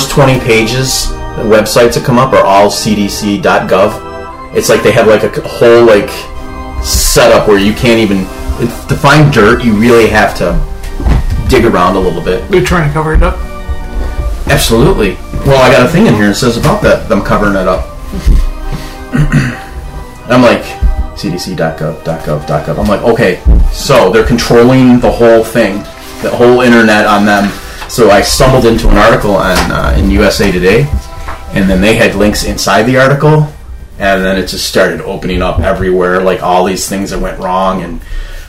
first 20 pages, the websites that come up are all cdc.gov. It's like they have like a whole like setup where you can't even to find dirt. You really have to dig around a little bit. They're trying to cover it up. Absolutely. Well, I got a thing in here that says about that them covering it up. I'm like cdc.gov.gov.gov. I'm like, okay, so they're controlling the whole thing, the whole internet on them. So I stumbled into an article on uh, in USA Today, and then they had links inside the article, and then it just started opening up everywhere, like all these things that went wrong and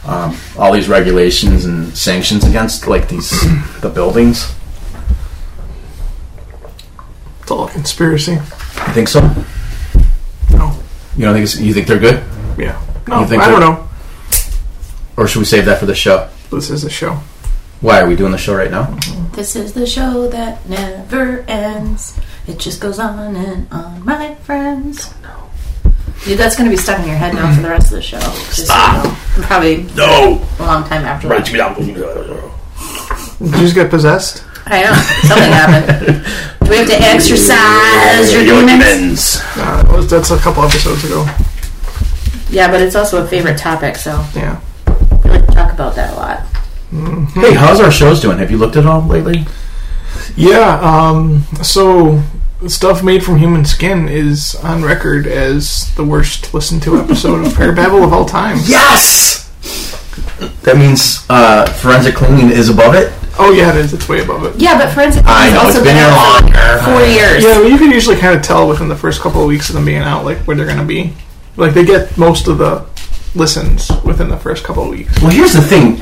um, all these regulations and sanctions against like these the buildings. It's all a conspiracy. You think so? No. You don't think it's, you think they're good, Yeah. No, I don't know. or should we save that for the show? This is a show. Why are we doing the show right now? This is the show that never ends. It just goes on and on, my friends. No. Dude, that's going to be stuck in your head now for the rest of the show. Just so you Stop. know. Probably No. a long time after that. Did you just get possessed? I know. Something happened. Do we have to exorcise your demons? Uh, that was- that's a couple episodes ago. Yeah, but it's also a favorite topic, so Yeah. we like to talk about that a lot. Hey, how's our shows doing? Have you looked at all lately? Yeah, um, so stuff made from human skin is on record as the worst listened to episode of Parababble of all time. Yes. That means uh, forensic cleaning is above it. Oh yeah, it is. It's way above it. Yeah, but forensic I know also it's been here out for like longer. four years. Yeah, well, you can usually kind of tell within the first couple of weeks of them being out, like where they're going to be. Like they get most of the listens within the first couple of weeks. Well, here's the thing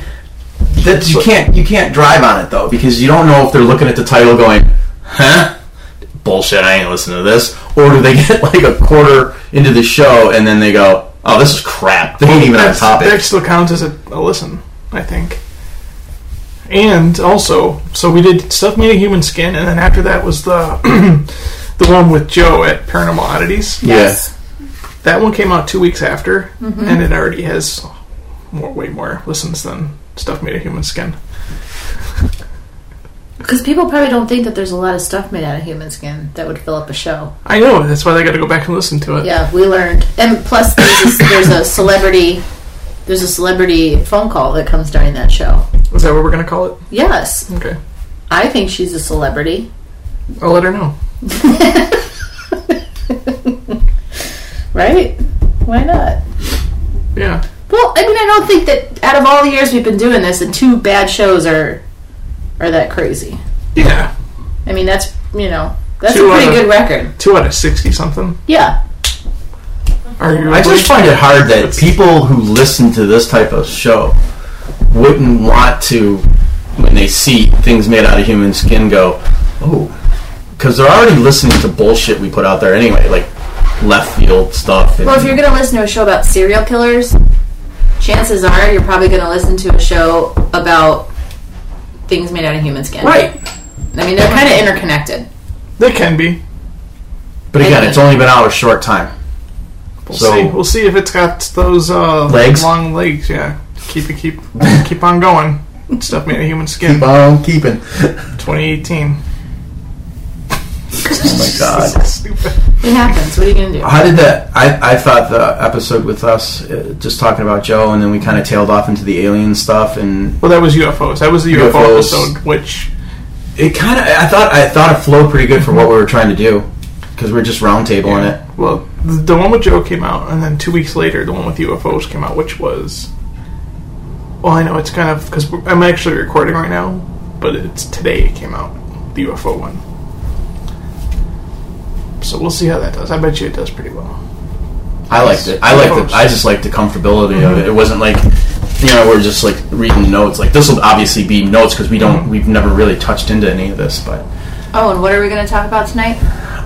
that you can't you can't drive on it though because you don't know if they're looking at the title going, huh? Bullshit! I ain't listening to this. Or do they get like a quarter into the show and then they go, oh, this is crap. They ain't even on That's- topic. That still counts as a, a listen, I think. And also, so we did stuff made of human skin, and then after that was the the one with Joe at Paranormal Oddities. Yes. That one came out two weeks after, mm-hmm. and it already has more, way more listens than stuff made of human skin. Because people probably don't think that there's a lot of stuff made out of human skin that would fill up a show. I know that's why they got to go back and listen to it. Yeah, we learned. And plus, there's a, there's a celebrity. There's a celebrity phone call that comes during that show. Is that what we're gonna call it? Yes, Okay, I think she's a celebrity. I'll let her know. Right? Why not? Yeah, Well, I mean, I don't think that out of all the years we've been doing this, and two bad shows are are that crazy. yeah. I mean, that's you know that's Two a pretty out of- good record. Two out of sixty something. Yeah. Arguably. I just find it hard that people who listen to this type of show wouldn't want to, when they see things made out of human skin, go, oh, because they're already listening to bullshit we put out there anyway, like left field stuff. And, Well, if you're going to listen to a show about serial killers, chances are you're probably going to listen to a show about things made out of human skin. right, I mean, they're kind of interconnected. They can be. but again, it's only been out a short time. We'll So- see. We'll see if it's got those uh, Legs? long legs. Yeah, keep it, keep, keep on going. Stuff made of human skin. Keep on keeping. 2018. Oh my god. Stupid. It happens. What are you going to do? How did that? I, I thought the episode with us, uh, just talking about Joe, and then we kind of tailed off into the alien stuff, and Well, that was UFOs. That was the UFO UFOs. episode, which it kind of. I thought I thought it flowed pretty good for what we were trying to do, because we're just roundtable roundtabling it. well, the the one with Joe came out, and then two weeks later, the one with UFOs came out, which was. Well, I know it's kind of because I'm actually recording right now, but it's today it came out, the UFO one. So we'll see how that does. I bet you it does pretty well. I liked it. I liked it. I just liked the comfortability of it. It wasn't like, you know, we're just like reading notes. Like this will obviously be notes because we don't, we've never really touched into any of this. But Oh, and what are we going to talk about tonight?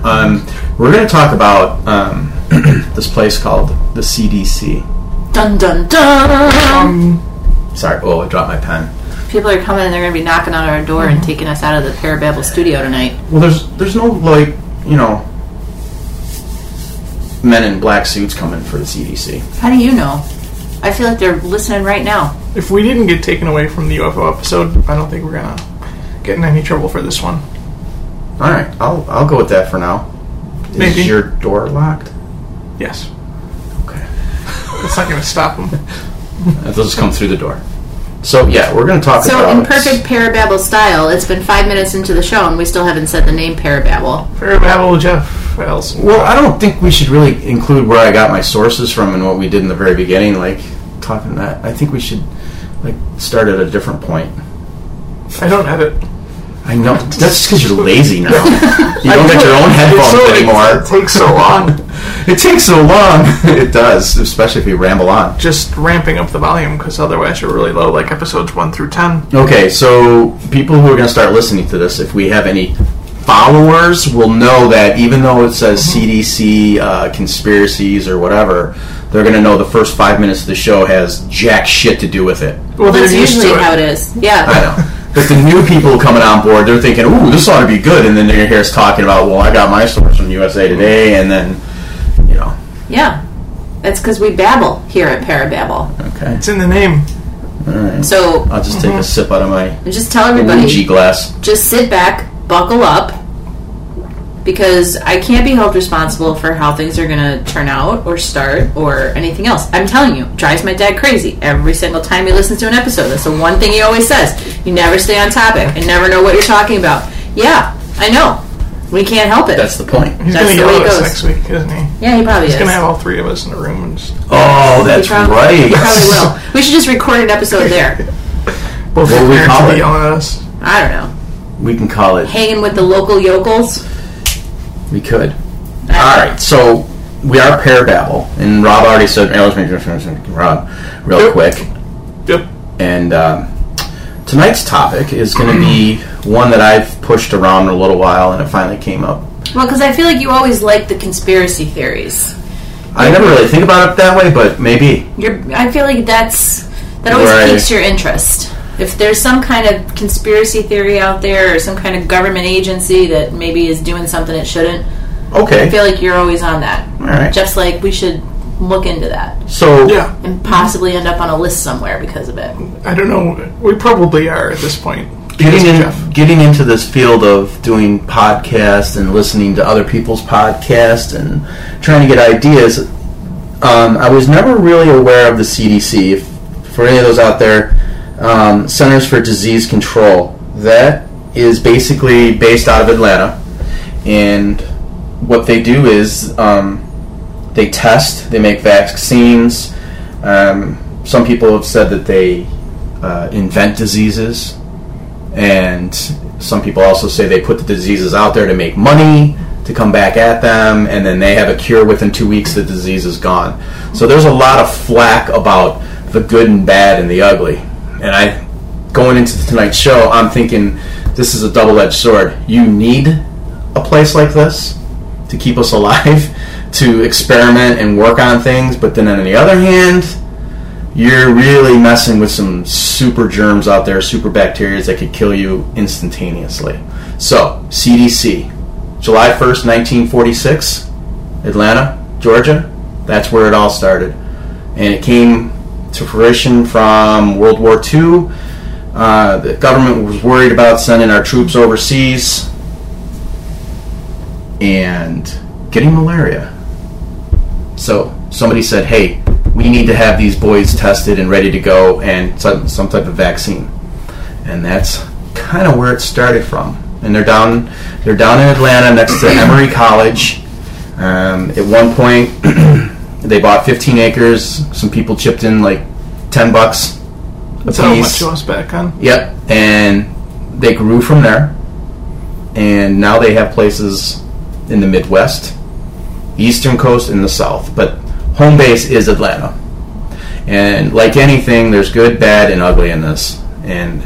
um, we're going to talk about um, this place called the CDC. Dun dun dun! Um, Sorry, oh, I dropped my pen. People are coming and they're going to be knocking on our door and taking us out of the Parababble studio tonight. Well, there's there's no like, you know, men in black suits coming for the CDC. How do you know? I feel like they're listening right now. if we didn't get taken away from the UFO episode, I don't think we're gonna get in any trouble for this one. All right, I'll I'll go with that for now. Is Maybe. your door locked? Yes. Okay. That's not going to stop them. They'll just come through the door. So yeah, we're going to talk about it. So, about in perfect Parababble style, it's been five minutes into the show and we still haven't said the name Parababble. Fair battle, Jeff Elson. Well, I don't think we should really include where I got my sources from and what we did in the very beginning. Like talking that, I think we should like start at a different point. I don't have it. I know that's just because you're lazy now. you don't get your own headphones so- anymore. It takes so long. It takes so long. it does, especially if you ramble on. Just ramping up the volume because otherwise you're really low, like episodes 1 through 10. Okay, so people who are going to start listening to this, if we have any followers, will know that even though it says mm-hmm. CDC uh, conspiracies or whatever, they're going to know the first five minutes of the show has jack shit to do with it. Well, That's usually it. how it is. Yeah. I know. But the new people coming on board, they're thinking, "Ooh, this ought to be good," and then they hear us talking about, "Well, I got my source from USA mm-hmm. Today," and then, you know, Yeah. That's because we babble here at Parababble. okay, It's in the name. all right. So, I'll just take a mm-hmm. sip out of my just tell everybody Ouija glass. just sit back, buckle up, because I can't be held responsible for how things are going to turn out or start or anything else. I'm telling you, drives my dad crazy every single time he listens to an episode. That's the one thing he always says. You never stay on topic and never know what you're talking about. Yeah, I know. We can't help it. That's the point. He's That's going to the way yell it at us goes. next week, isn't he? yeah, he probably He's is. going to have all three of us in a room and just Oh, that's he probably, right. He probably will. We should just record an episode there. both What do we parents call it? be yelling at us. I don't know. We can call it. Hanging with the local yokels. We could. All right, so we are Parababble, and Rob already said. I was making Rob real Yep. quick, Yep. and um, tonight's topic is going to be one that I've pushed around a little while, and it finally came up. Well, because I feel like you always like the conspiracy theories. I never really think about it that way, but maybe. You're, I feel like that's that always Right. piques your interest. If there's some kind of conspiracy theory out there, or some kind of government agency that maybe is doing something it shouldn't, okay, I feel like you're always on that. All right. Jeff's like, we should look into that So Yeah. and possibly end up on a list somewhere because of it. I don't know. We probably are at this point. getting Because in, getting into this field of doing podcasts and listening to other people's podcasts and trying to get ideas, um, I was never really aware of the CDC. If, for any of those out there, um, Centers for Disease Control. That is basically based out of Atlanta, and what they do is um, they test, they make vaccines. Um, some people have said that they uh, invent diseases and some people also say they put the diseases out there to make money to come back at them and then they have a cure within two weeks the disease is gone so there's a lot of flack about the good and bad and the ugly and i going into tonight's show i'm thinking this is a double-edged sword you need a place like this to keep us alive to experiment and work on things but then on the other hand you're really messing with some super germs out there, super bacteria that could kill you instantaneously. So, CDC, July 1st, 1946, Atlanta, Georgia, that's where it all started. And it came to fruition from World War II. Uh, the government was worried about sending our troops overseas and getting malaria. So somebody said, "Hey, we need to have these boys tested and ready to go, and some, some type of vaccine." And that's kind of where it started from. And they're down, they're down in Atlanta next to Emory College. Um, at one point, they bought 15 acres. Some people chipped in like 10 bucks a That's how much you back on. Yep, and they grew from there, and now they have places in the Midwest, Eastern Coast, and the South. But home base is Atlanta, and like anything, there's good, bad, and ugly in this. And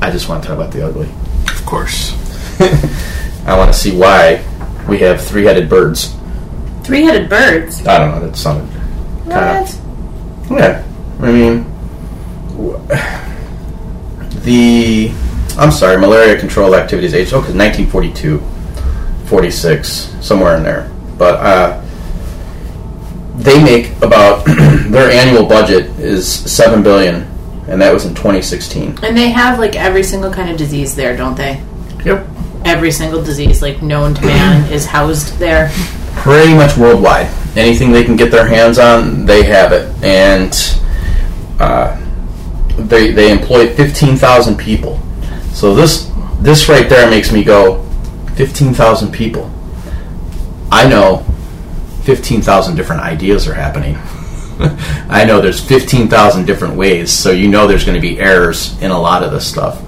I just want to talk about the ugly. Of course. I want to see why we have three-headed birds. Three headed birds. I don't know. That sounded kind What? of Yeah, I mean, the I'm sorry, malaria control activities age. Oh, 1942, 46, somewhere in there. But uh, they make about their annual budget is seven billion, and that was in 2016. And they have like every single kind of disease there, don't they? Yep. every single disease like known to man is housed there. Pretty much worldwide. Anything they can get their hands on, they have it, and uh, they they employ fifteen thousand people. So this this right there makes me go, fifteen thousand people. I know fifteen thousand different ideas are happening. I know there's fifteen thousand different ways, so you know there's going to be errors in a lot of this stuff.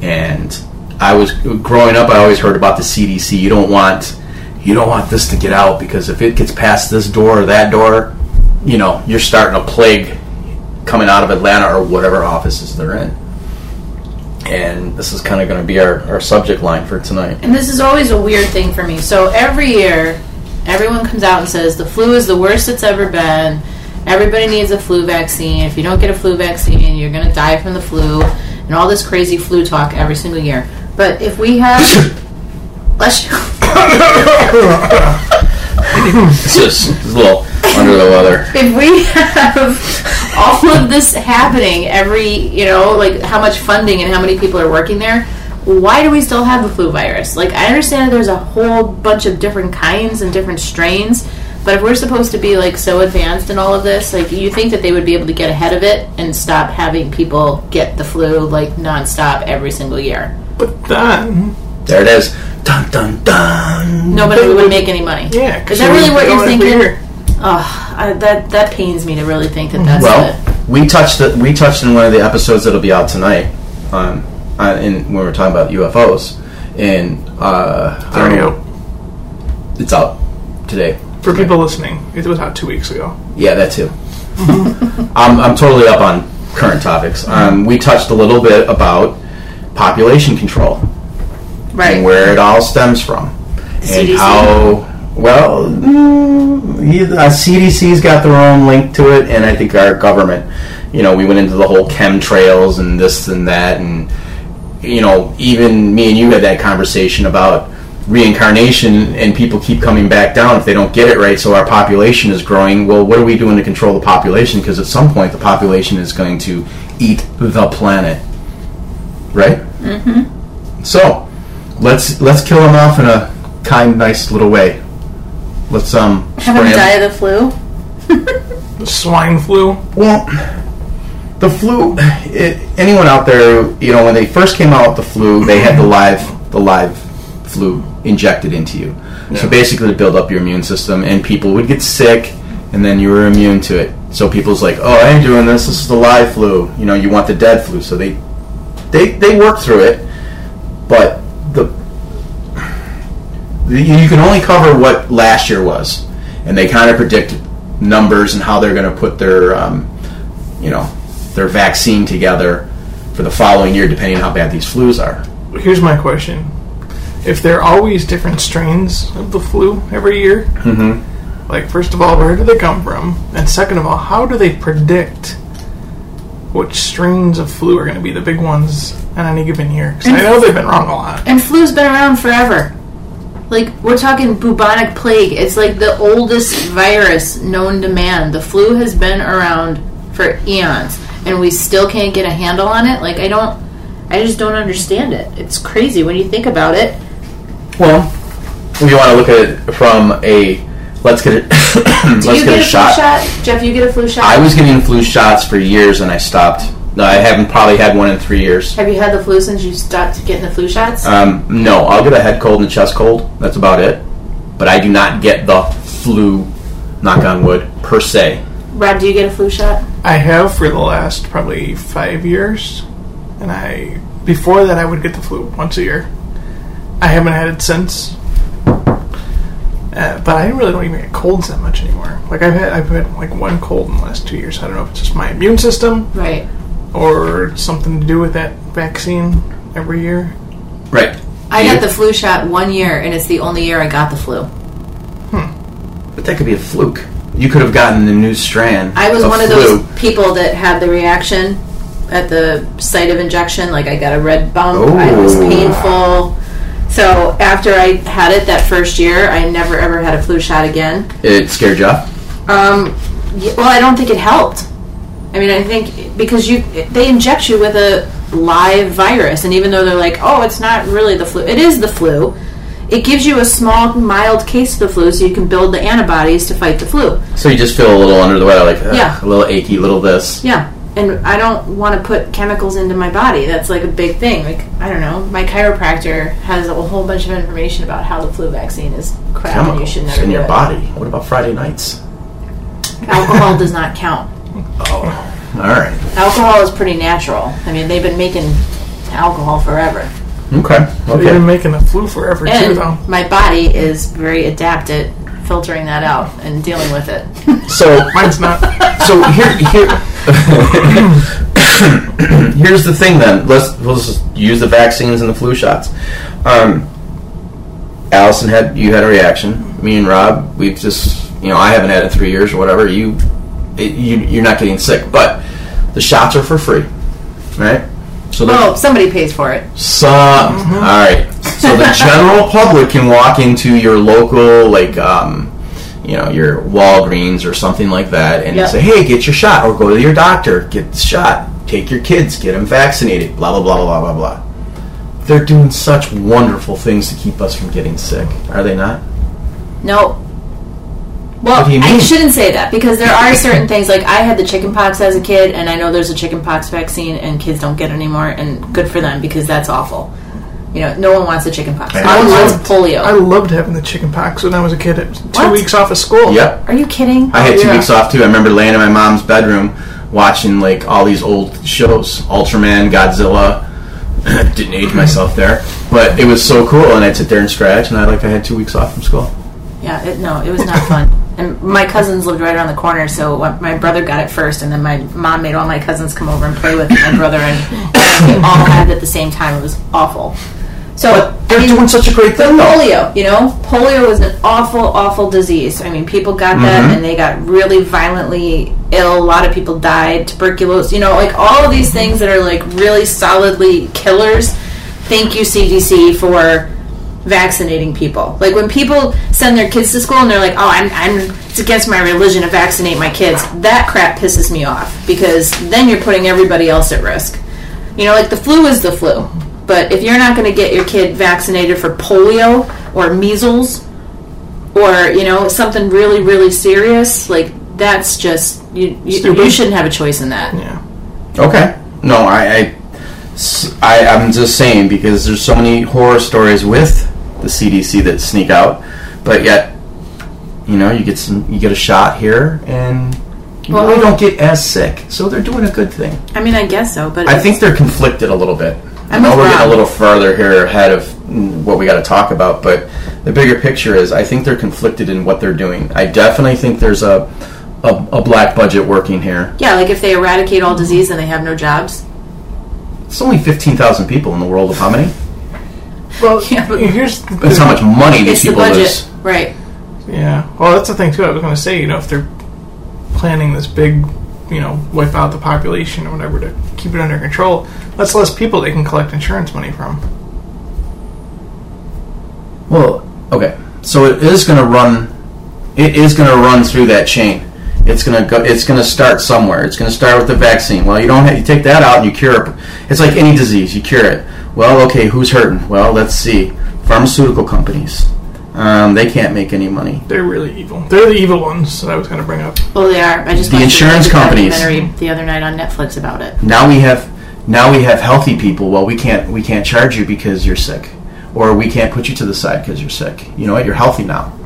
And I was growing up, I always heard about the CDC. You don't want you don't want this to get out because if it gets past this door or that door, you know, you're starting a plague coming out of Atlanta or whatever offices they're in. And this is kind of going to be our, our subject line for tonight. And this is always a weird thing for me. So every year, everyone comes out and says the flu is the worst it's ever been. Everybody needs a flu vaccine. If you don't get a flu vaccine, you're going to die from the flu, and all this crazy flu talk every single year. But if we have, bless you. It's just a little under the weather. if we have all of this happening every, you know, like how much funding and how many people are working there, why do we still have the flu virus? Like, I understand there's a whole bunch of different kinds and different strains, but if we're supposed to be like so advanced in all of this, like, you think that they would be able to get ahead of it and stop having people get the flu like nonstop every single year? But then, There it is. Dun dun dun. Nobody would make any money. yeah, Is that really what you're thinking? Here. Oh, I, that that pains me to really think that that's Well, it. we touched it. We touched in one of the episodes that'll be out tonight. Um, uh, in when we were talking about UFOs, and uh, I don't know, it's out today. For people listening, it was out two weeks ago. Yeah, that too. I'm, I'm totally up on current topics. Um, we touched a little bit about population control Right. and where it all stems from, and how well mm, you- uh, CDC's got their own link to it, and I think our government. You know, we went into the whole chemtrails and this and that, and you know, even me and you had that conversation about reincarnation, and people keep coming back down if they don't get it right. So our population is growing. Well, what are we doing to control the population? Because at some point, the population is going to eat the planet, right? Mm-hmm. So let's let's kill them off in a kind, nice little way. Let's um Have them spray 'em- die of the flu? The swine flu. well, the flu. It, anyone out there, you know, when they first came out with the flu, they had the live, the live flu injected into you. So basically, to build up your immune system, and people would get sick, and then you were immune to it. So people's like, "Oh, I ain't doing this. This is the live flu." You know, you want the dead flu. So they, they, they work through it, but the, the you can only cover what last year was, and they kind of predict numbers and how they're going to put their, um, you know, their vaccine together for the following year, depending on how bad these flus are. Here's my question: If there are always different strains of the flu every year, Mm-hmm. like first of all, where do they come from? And second of all, how do they predict which strains of flu are going to be the big ones on any given year? Because I know they've been wrong a lot. And flu's been around forever. Like, we're talking bubonic plague. It's like the oldest virus known to man. The flu has been around for eons, and we still can't get a handle on it. Like, I don't, I just don't understand it. It's crazy when you think about it. Well, if you want to look at it from a let's get it, let's get, get a shot. flu shot? Jeff, you get a flu shot? I was getting flu shots for years, and I stopped. No, I haven't probably had one in three years. Have you had the flu since you stopped getting the flu shots? Um, no, I'll get a head cold and a chest cold. That's about it. But I do not get the flu, knock on wood, per se. Rob, do you get a flu shot? I have for the last probably five years, and I before that I would get the flu once a year. I haven't had it since, uh, but I really don't even get colds that much anymore. Like I've had I've had like one cold in the last two years. I don't know if it's just my immune system Right. Or something to do with that vaccine every year. Right. I got the flu shot one year, and it's the only year I got the flu. But that could be a fluke. You could have gotten the new strand. I was of one of flu. those people that had the reaction at the site of injection. Like I got a red bump. Oh. I was Oh. painful. So after I had it that first year, I never ever had a flu shot again. It scared you off. Um, y- well, I don't think it helped. I mean, I think because you they inject you with a live virus. And even though they're like, oh, it's not really the flu, it is the flu. It gives you a small, mild case of the flu, so you can build the antibodies to fight the flu. So you just feel a little under the weather, like ugh, Yeah. a little achy, a little this. Yeah. And I don't want to put chemicals into my body. That's like a big thing. Like, I don't know. My chiropractor has a whole bunch of information about how the flu vaccine is crap and you should Chemicals never in your it. body. What about Friday nights? Alcohol does not count. Oh, all right. Alcohol is pretty natural. I mean, they've been making alcohol forever. Okay. They've Okay. been making the flu forever too, And though. my body is very adept at filtering that out and dealing with it. So Mine's not. so here here here's the thing then let's let's just use the vaccines and the flu shots um allison had you had a reaction me and rob we've just you know i haven't had it three years or whatever you it, you you're not getting sick but the shots are for free right so well, somebody pays for it. some all right so the general public can walk into your local like um you know your Walgreens or something like that, and Yep. say, "Hey, get your shot," or go to your doctor, get the shot, take your kids, get them vaccinated. Blah blah blah blah blah blah. They're doing such wonderful things to keep us from getting sick, are they not? No. Well, What do you I shouldn't say that because there are certain things like I had the chickenpox as a kid, and I know there's a chickenpox vaccine, and kids don't get it anymore, and good for them because that's awful. You know, no one wants the chickenpox. No I one wants loved- polio. I loved having the chicken pox when I was a kid. It was two What? weeks off of school. Yep. Are you kidding? I had two yeah. weeks off too. I remember laying in my mom's bedroom watching like all these old shows, Ultraman, Godzilla. Didn't age myself there, but it was so cool. And I'd sit there and scratch, and I like I had two weeks off from school. Yeah, it, no, it was not fun. And my cousins lived right around the corner, so my brother got it first, and then my mom made all my cousins come over and play with my brother, and we all had it at the same time. It was awful. So But they're I mean, doing such a great thing, polio, you know, polio was an awful, awful disease. I mean, people got that Mm-hmm. and they got really violently ill. A lot of people died, tuberculosis, you know, like all of these things that are like really solidly killers. Thank you, CDC, for vaccinating people. Like when people send their kids to school and they're like, "Oh, I'm, I'm it's against my religion to vaccinate my kids." That crap pisses me off because then you're putting everybody else at risk. You know, like the flu is the flu. But if you're not going to get your kid vaccinated for polio or measles or, you know, something really, really serious, like that's just, you, you, you shouldn't have a choice in that. Yeah. Okay. No, I, I I, am just saying because there's so many horror stories with the CDC that sneak out, but yet, you know, you get some, you get a shot here, and you Well- really don't get as sick. So they're doing a good thing. I mean, I guess so, but I think they're conflicted a little bit. I I'm know we're getting a little further here ahead of what we got to talk about, but the bigger picture is I think they're conflicted in what they're doing. I definitely think there's a a, a black budget working here. yeah, like if they eradicate all disease and they have no jobs. It's only fifteen thousand people in the world of how many? Well, Yeah, but- here's the That's how much money these It's the people budget. lose. Right. Yeah. Well, that's the thing too. I was going to say, you know, if they're planning this big, you know, wipe out the population or whatever to keep it under control, that's less people they can collect insurance money from. Well, okay. So it is going to run. It is going to run through that chain. It's going to go. It's going to start somewhere. It's going to start with the vaccine. Well, you don't. Have, you take that out and you cure it. It's like any disease. You cure it. Well, okay. Who's hurting? Well, let's see. Pharmaceutical companies. Um, they can't make any money. They're really evil. They're the evil ones that I was going to bring up. Well, they are. I just The insurance really good companies. the other night on Netflix about it. Now we have. Now we have healthy people. Well, we can't. We can't charge you because you're sick, or we can't put you to the side because you're sick. You know what? You're healthy now.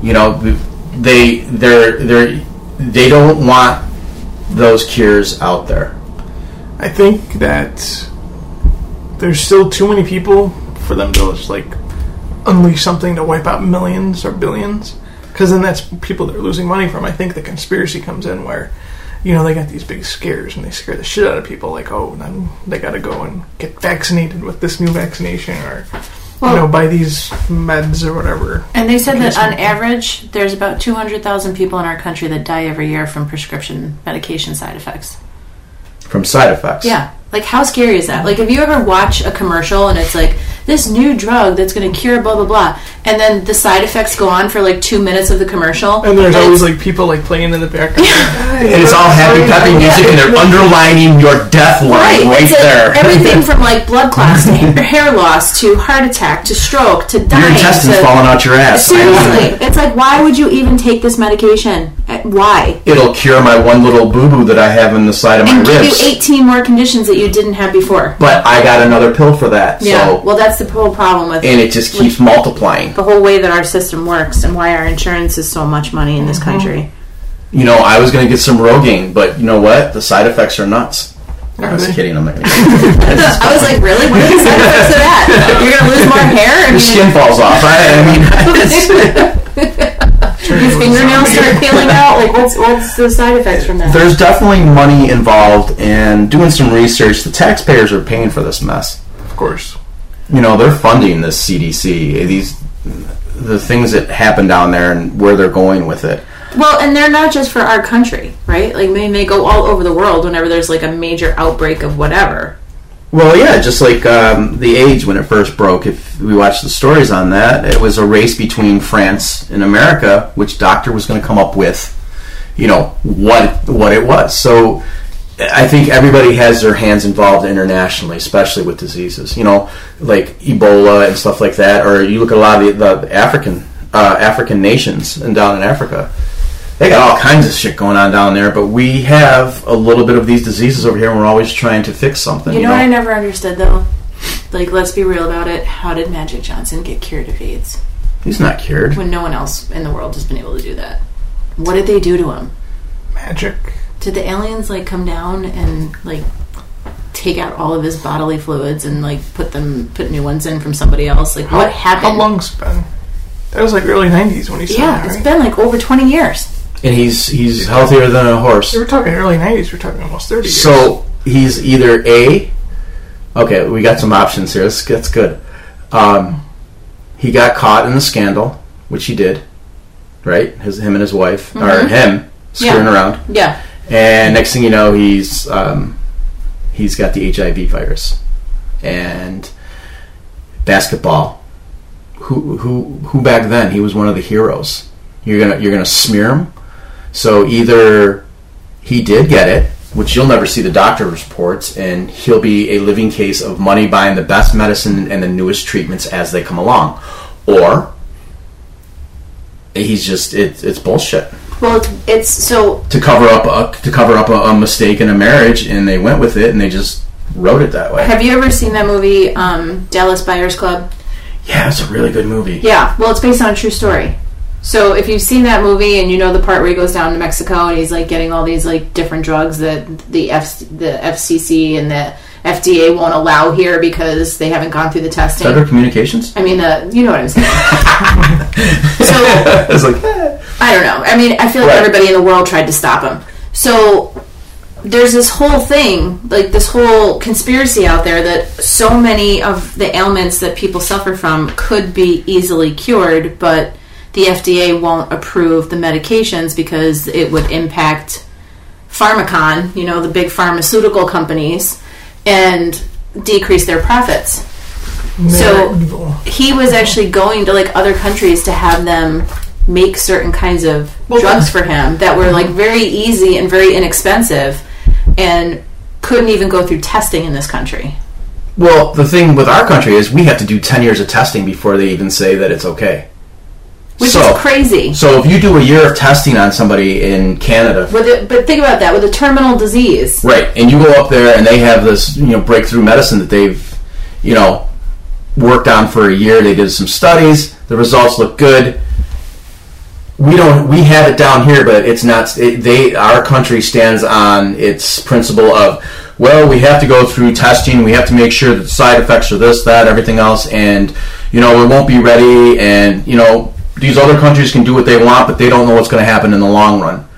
You know, they they're they're they don't want those cures out there. I think that there's still too many people for them to just like unleash something to wipe out millions or billions. Because then that's people they're losing money from. I think the conspiracy comes in where, you know, they got these big scares and they scare the shit out of people. Like, oh, then they got to go and get vaccinated with this new vaccination or, Well- you know, buy these meds or whatever. And they said that on average, there's about 200,000 people in our country that die every year from prescription medication side effects. from side effects. Yeah. Like, how scary is that? Like, if you ever watch a commercial and it's like, this new drug that's going to cure blah blah blah, and then the side effects go on for like two minutes of the commercial, And there's always like people like playing in the background. And it's all happy peppy music, and they're underlining your death line right, it's a- there. everything from like blood clots to hair- hair loss to heart attack to stroke to dying. your intestines to, falling out your ass. Seriously, it's like why would you even take this medication? Uh, Why? It'll cure my one little boo boo that I have in the side of my And give you 18 more conditions that you didn't have before. But I got another pill for that. Yeah. So well, that's the whole problem with and it just keeps multiplying. the whole way that our system works and why our insurance is so much money in this Mm-hmm. country. You know, I was going to get some Rogaine, but you know what? The side effects are nuts. I was they? kidding. I'm not going to. I was like, really? What are the side effects of that? You're gonna lose more hair? I Your skin falls off. I, I mean, it's- your fingernails start peeling out. Like, what's what's the side effects from that? there's definitely money involved, in doing some research. The taxpayers are paying for this mess. Of course. You know, they're funding this CDC. These the things that happen down there and where they're going with it. Well, and they're not just for our country, right? Like, I mean, they go all over the world whenever there's like a major outbreak of whatever. Well, yeah, just like um, the AIDS when it first broke. If we watch the stories on that, it was a race between France and America, which doctor was going to come up with, you know, what what it was. So, I think everybody has their hands involved internationally, especially with diseases. You know, like Ebola and stuff like that. Or you look at a lot of the, the African uh, African nations and down in Africa. They got all kinds of shit going on down there, but we have a little bit of these diseases over here, and we're always trying to fix something. You know what I never understood though? Like, let's be real about it. How did Magic Johnson get cured of AIDS He's not cured. when no one else in the world has been able to do that? What did they do to him? Magic. Did the aliens like come down and like take out all of his bodily fluids and like put them put new ones in from somebody else? Like, what happened? How long's it been? That was like early 90s when he said Yeah, that, it's right? been like over twenty years. And he's he's healthier than a horse. They were talking early 90s. We're talking almost 30 years. So he's either a. Okay, we got some options here. That's, that's good. Um, he got caught in the scandal, which he did, right? His him and his wife, or him screwing Yeah. around, Yeah, and next thing you know, he's um, he's got the HIV virus, and basketball. Who who who back then he was one of the heroes. You're gonna you're gonna smear him. So either he did get it, which you'll never see the doctor's reports, and he'll be a living case of money buying the best medicine and the newest treatments as they come along, or he's just it, it's bullshit well, it's, so to cover up a, to cover up a, a mistake in a marriage, and they went with it and they just wrote it that way. Have you ever seen that movie, um, Dallas Buyers Club? Yeah, it's a really good movie. Yeah, well, it's based on a true story. So if you've seen that movie and you know the part where he goes down to Mexico and he's like getting all these like different drugs that the F the FCC and the FDA won't allow here because they haven't gone through the testing. Federal Communications. I mean, uh, you know what I'm saying. so it's like eh. I don't know. I mean, I feel like Right. everybody in the world tried to stop him. So there's this whole thing, like this whole conspiracy out there that so many of the ailments that people suffer from could be easily cured, but the FDA won't approve the medications because it would impact Pharmacon, you know, the big pharmaceutical companies, and decrease their profits so- he was actually going to like other countries to have them make certain kinds of Well, drugs for him that were like mm-hmm. very easy and very inexpensive and couldn't even go through testing in this country. well, the thing with our country is we have to do ten years of testing before they even say that it's okay. Which so, is crazy. so if you do a year of testing on somebody in Canada, With it, but think about that with a terminal disease. right, and you go up there and they have this you know breakthrough medicine that they've you know worked on for a year. They did some studies. The results look good. We don't we have it down here but it's not it, they our country stands on its principle of well we have to go through testing we have to make sure that the side effects are this that everything else and you know it won't be ready and you know these other countries can do what they want but they don't know what's going to happen in the long run.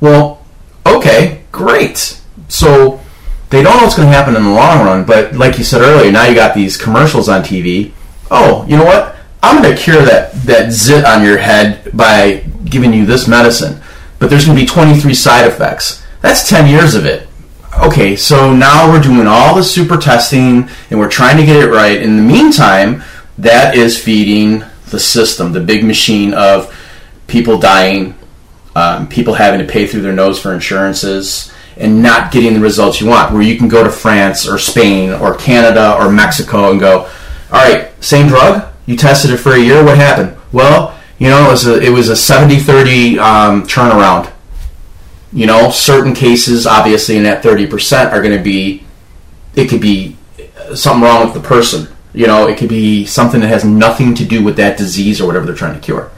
Well okay great. So they don't know what's going to happen in the long run but like you said earlier now you got these commercials on tv oh you know what i'm going to cure that that zit on your head by giving you this medicine but there's going to be 23 side effects that's 10 years of it okay, so now we're doing all the super testing and we're trying to get it right. In the meantime, that is feeding the system, the big machine of people dying, um, people having to pay through their nose for insurances, and not getting the results you want. Where you can go to France or Spain or Canada or Mexico and go, all right, same drug, you tested it for a year, what happened? Well, you know, it was a, it was a 70 30 um, turnaround. You know, certain cases, obviously, in that 30% are going to be, it could be something wrong with the person. You know, it could be something that has nothing to do with that disease or whatever they're trying to cure.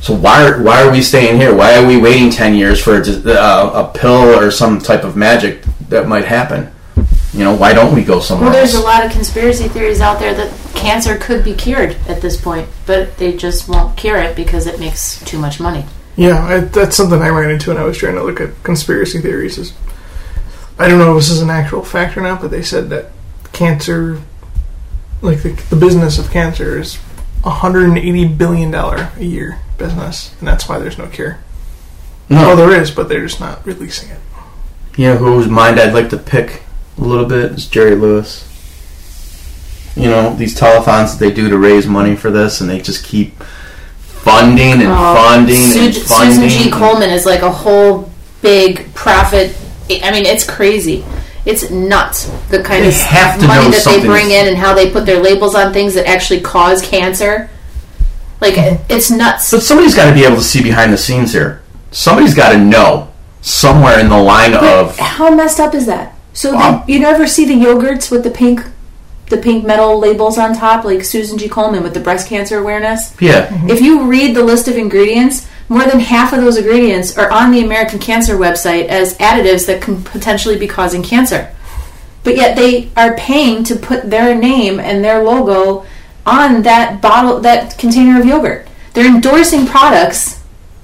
So why are, why are we staying here? Why are we waiting 10 years for a, uh, a pill or some type of magic that might happen? You know, why don't we go somewhere Well, there's a lot of conspiracy theories out there that cancer could be cured at this point, but they just won't cure it because it makes too much money. Yeah, I, that's something I ran into when I was trying to look at conspiracy theories. Is I don't know if this is an actual fact or not, but they said that cancer, like the, the business of cancer, is a 180 billion dollar a year business, and that's why there's no cure. No. Well, there is, but they're just not releasing it. You know whose mind I'd like to pick a little bit is Jerry Lewis. You know these telethons that they do to raise money for this, and they just keep funding and Oh, funding Su- and funding. Susan G. Coleman is like a whole big profit. I mean, it's crazy. It's nuts. The kind They of money that they bring in and how they put their labels on things that actually cause cancer. Like mm-hmm. it's nuts. But somebody's got to be able to see behind the scenes here. Somebody's got to know somewhere in the line of How messed up is that? So Wow. the, you never see the yogurts with the pink, the pink metal labels on top, like Susan G. Coleman with the breast cancer awareness. yeah. Mm-hmm. If you read the list of ingredients, more than half of those ingredients are on the American Cancer website as additives that can potentially be causing cancer. But yet they are paying to put their name and their logo on that bottle, that container of yogurt. They're endorsing products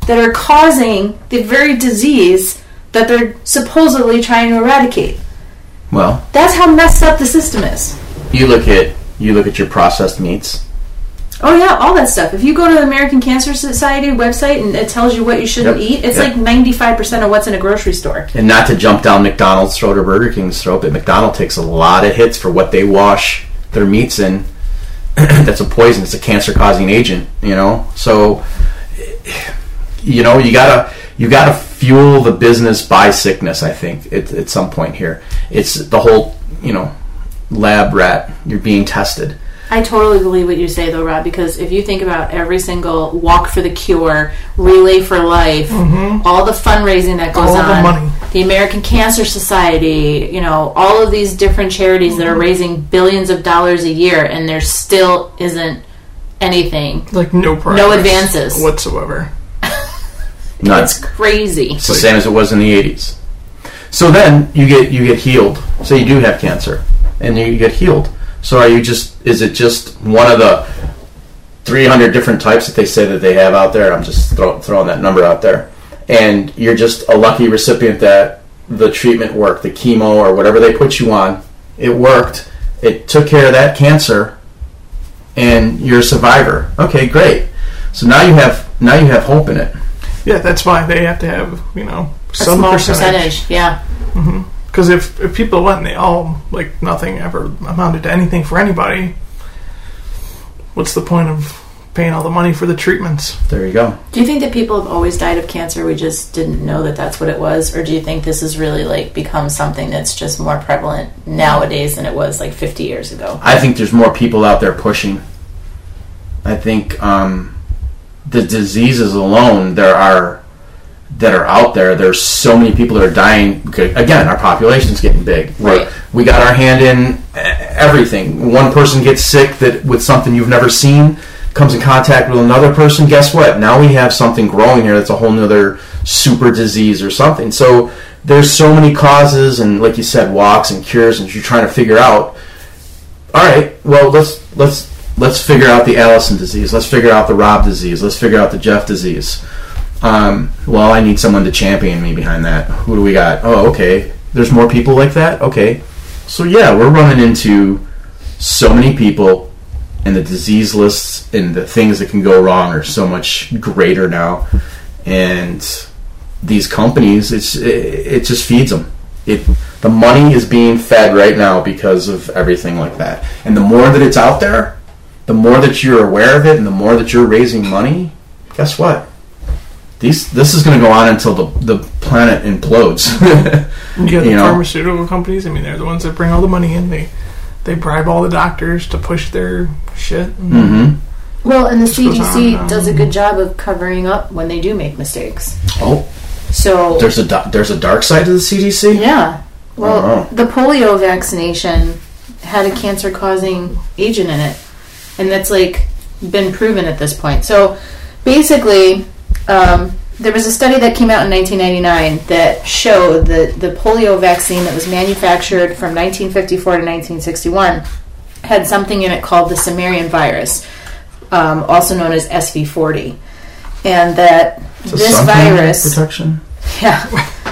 that are causing the very disease that they're supposedly trying to eradicate. Well, That's how messed up the system is. you look at you look at your processed meats. Oh yeah, all that stuff. If you go to the American Cancer Society website and it tells you what you shouldn't Yep. eat, it's Yep. like ninety-five percent of what's in a grocery store. And not to jump down McDonald's throat or Burger King's throat, but McDonald's takes a lot of hits for what they wash their meats in. That's a poison. It's a cancer-causing agent. You know, so you know you gotta you gotta fuel the business by sickness. I think at, at some point here, it's the whole you know lab rat. You're being tested. I totally believe what you say though, Rob, because if you think about every single Walk for the Cure, Relay for Life, mm-hmm. all the fundraising that goes All the on, money. the American Cancer Society, you know, all of these different charities that are mm-hmm. raising billions of dollars a year, and there still isn't anything. Like no progress, no advances. whatsoever. Nuts. It's crazy. It's the same as it was in the '80s. So then you get you get healed. So you do have cancer, and you get healed. So are you just? Is it just one of the 300 different types that they say that they have out there? I'm just throw, throwing that number out there, and you're just a lucky recipient that the treatment worked, the chemo or whatever they put you on, it worked. It took care of that cancer, and you're a survivor. Okay, great. So now you have now you have hope in it. Yeah, that's why they have to have you know A some small percentage. percentage, yeah. Because if, if people went and they all like nothing ever amounted to anything for anybody, what's the point of paying all the money for the treatments? There you go. Do you think that people have always died of cancer? We just didn't know that that's what it was, or do you think this has really like become something that's just more prevalent nowadays than it was like 50 years ago? I think there's more people out there pushing. I think um, the diseases alone there are that are out there. There's so many people that are dying. Again, our population's getting big. Right. We got our hand in everything. One person gets sick that with something you've never seen comes in contact with another person. Guess what? Now we have something growing here that's a whole nother super disease or something. So there's so many causes and like you said, walks and cures, and you're trying to figure out all right, well let's let's let's figure out the Allison disease. Let's figure out the Rob disease. Let's figure out the Jeff disease. Um, well, I need someone to champion me behind that. Who do we got? Oh, okay. There's more people like that. Okay, so yeah, we're running into so many people, and the disease lists and the things that can go wrong are so much greater now. And these companies, it's it, it just feeds them. It The money is being fed right now because of everything like that. And the more that it's out there, the more that you're aware of it and the more that you're raising money, guess what? These, this is going to go on until the, the planet implodes. You got You the know? pharmaceutical companies. I mean, they're the ones that bring all the money in. They they bribe all the doctors to push their shit. hmm Well, and the CDC on, does a good job of covering up when they do make mistakes. Oh, So there's a da- there's a dark side to the CDC. Yeah. Well, Oh. the polio vaccination had a cancer causing agent in it. And that's like been proven at this point. So basically, um, there was a study that came out in 1999 that showed that the polio vaccine that was manufactured from 1954 to 1961 had something in it called the simian virus, um, also known as SV40. And that It's a this virus. protection. Yeah.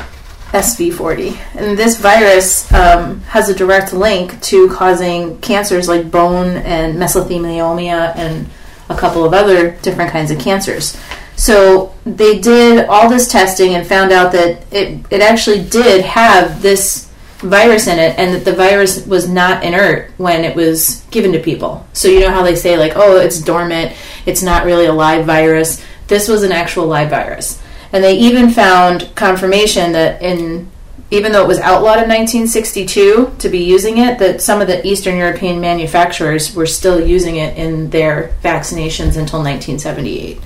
SV40. And this virus um, has a direct link to causing cancers like bone and mesothelioma and a couple of other different kinds of cancers. So they did all this testing and found out that it, it actually did have this virus in it and that the virus was not inert when it was given to people. So you know how they say like, oh, it's dormant, it's not really a live virus. This was an actual live virus. And they even found confirmation that in even though it was outlawed in 1962 to be using it, that some of the Eastern European manufacturers were still using it in their vaccinations until 1978.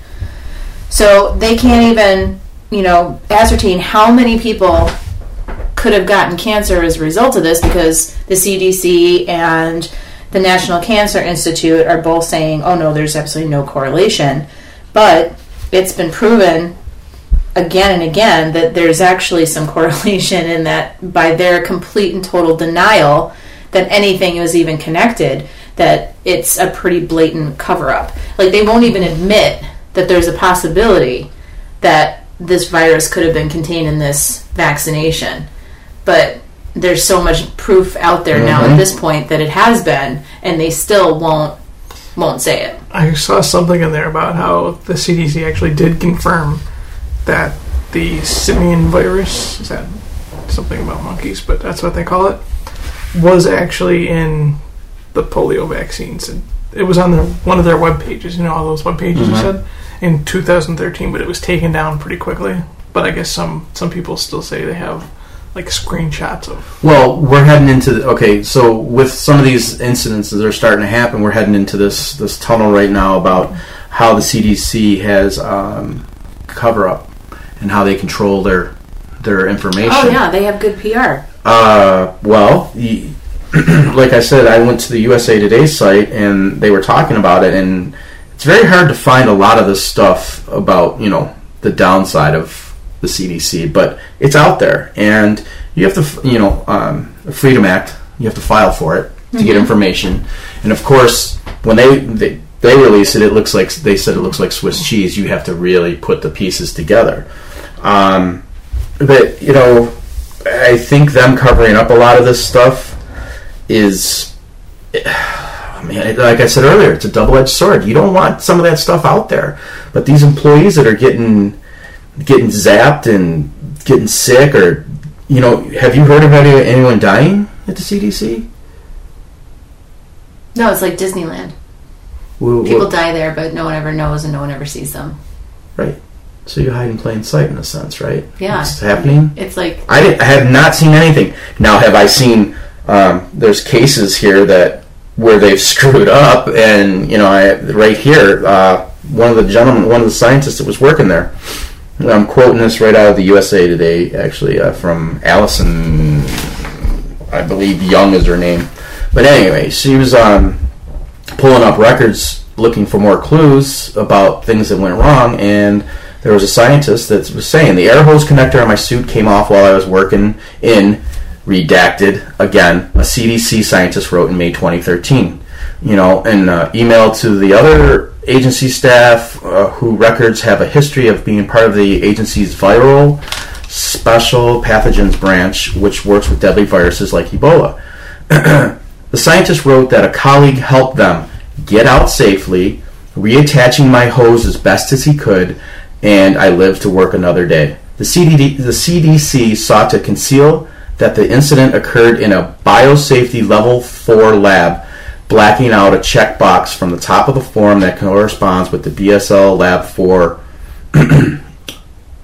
So they can't even, you know, ascertain how many people could have gotten cancer as a result of this because the CDC and the National Cancer Institute are both saying, oh no, there's absolutely no correlation. But it's been proven again and again that there's actually some correlation in that by their complete and total denial that anything was even connected, that it's a pretty blatant cover up. Like they won't even admit that there's a possibility that this virus could have been contained in this vaccination. But there's so much proof out there now at Mhm. this point that it has been, and they still won't won't say it. I saw something in there about how the CDC actually did confirm that the simian virus is that something about monkeys, but that's what they call it was actually in the polio vaccines, and it was on their, one of their web pages. You know, all those web pages you Mhm. said in 2013, but it was taken down pretty quickly. But I guess some some people still say they have like screenshots of. Well, we're heading into the, okay. So with some of these incidences that are starting to happen, we're heading into this this tunnel right now about how the CDC has um, cover up and how they control their their information. Oh yeah, they have good PR. Uh, well, like I said, I went to the USA Today site and they were talking about it, and it's very hard to find a lot of this stuff about you know the downside of the CDC, but it's out there, and you have to you know um, Freedom Act, you have to file for it to get information, and of course when they, they they release it, it looks like they said it looks like Swiss cheese. You have to really put the pieces together. Um, but you know, I think them covering up a lot of this stuff is, I mean, like I said earlier, it's a double-edged sword. You don't want some of that stuff out there, but these employees that are getting getting zapped and getting sick, or you know, have you heard of anyone dying at the CDC? No, it's like Disneyland. Well, People well, die there, but no one ever knows and no one ever sees them. right. So you hide in plain sight, in a sense, right? Yeah. it's happening. It's like I, didn't, I have not seen anything. Now, have I seen? Um, there's cases here that where they've screwed up, and you know, I right here, uh, one of the gentlemen, one of the scientists that was working there. I'm quoting this right out of the USA Today, actually, uh, from Allison, I believe Young is her name. But anyway, she was um, pulling up records looking for more clues about things that went wrong, and there was a scientist that was saying the air hose connector on my suit came off while I was working in redacted again. A CDC scientist wrote in May 2013. You know, an uh, email to the other agency staff uh, who records have a history of being part of the agency's viral special pathogens branch, which works with deadly viruses like Ebola. The scientist wrote that a colleague helped them get out safely, reattaching my hose as best as he could, and I lived to work another day. The, CDD, the CDC sought to conceal that the incident occurred in a biosafety level 4 lab, blacking out a checkbox from the top of the form that corresponds with the BSL Lab 4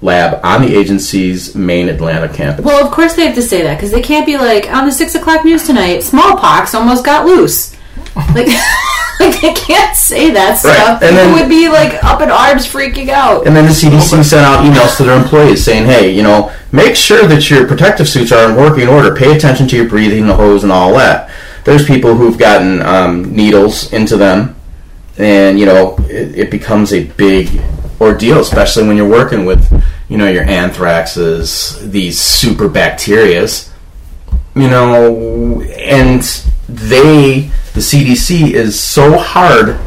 lab on the agency's main Atlanta campus. Well, of course they have to say that because they can't be like on the six o'clock news tonight. Smallpox almost got loose. Like, like they can't say that stuff. and People then- would be like up in arms, freaking out. And then the CDC sent out emails to their employees saying, hey, you know, make sure that your protective suits are in working order. Pay attention to your breathing, the hose, and all that. There's people who've gotten um, needles into them, and, you know, it, it becomes a big ordeal, especially when you're working with, you know, your anthraxes, these super bacterias, you know, and they, the CDC, is so hard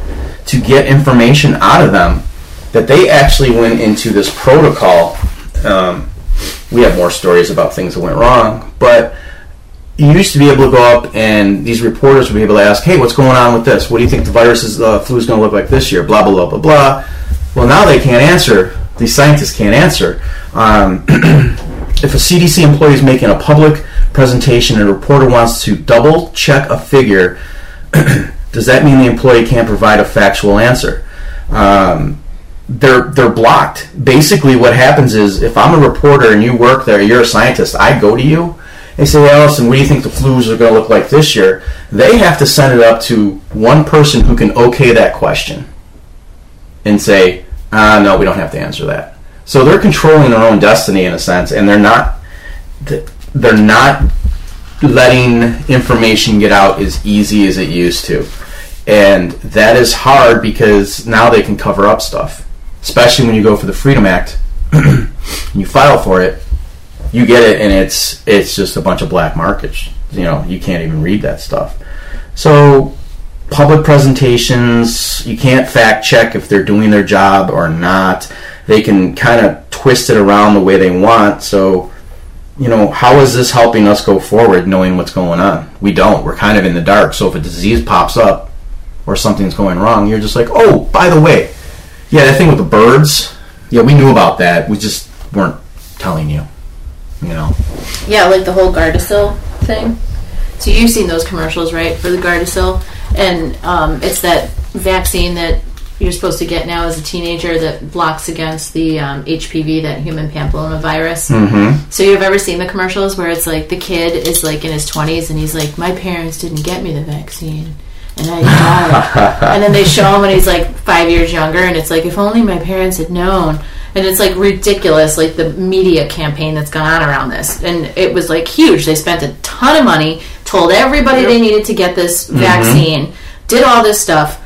to get information out of them that they actually went into this protocol. Um, we have more stories about things that went wrong, but you used to be able to go up and these reporters would be able to ask, "Hey, what's going on with this? What do you think the virus is, uh, flu is going to look like this year?" Blah blah blah blah blah. Well, now they can't answer. These scientists can't answer. Um, if a CDC employee is making a public presentation and a reporter wants to double check a figure, does that mean the employee can't provide a factual answer? Um, they're they're blocked. Basically, what happens is if I'm a reporter and you work there, you're a scientist. I go to you. They say, Allison, what do you think the flus are going to look like this year? They have to send it up to one person who can okay that question and say, ah, no, we don't have to answer that. So they're controlling their own destiny in a sense, and they're not they're not letting information get out as easy as it used to. And that is hard because now they can cover up stuff. Especially when you go for the Freedom Act and you file for it, you get it and it's it's just a bunch of black markets. You know, you can't even read that stuff. So public presentations, you can't fact check if they're doing their job or not. They can kind of twist it around the way they want. So you know, how is this helping us go forward knowing what's going on? We don't. We're kind of in the dark. So if a disease pops up or something's going wrong, you're just like, oh, by the way, yeah, that thing with the birds, yeah, we knew about that. We just weren't telling you. You know, Yeah, like the whole Gardasil thing. So you've seen those commercials, right, for the Gardasil, and um, it's that vaccine that you're supposed to get now as a teenager that blocks against the um, HPV, that human papillomavirus. mm-hmm. So you've ever seen the commercials where it's like the kid is like in his 20s and he's like, my parents didn't get me the vaccine. And I died. and then they show him when he's like five years younger, and it's like, if only my parents had known. And it's like ridiculous, like the media campaign that's gone on around this. And it was like huge. They spent a ton of money, told everybody they needed to get this vaccine, did all this stuff.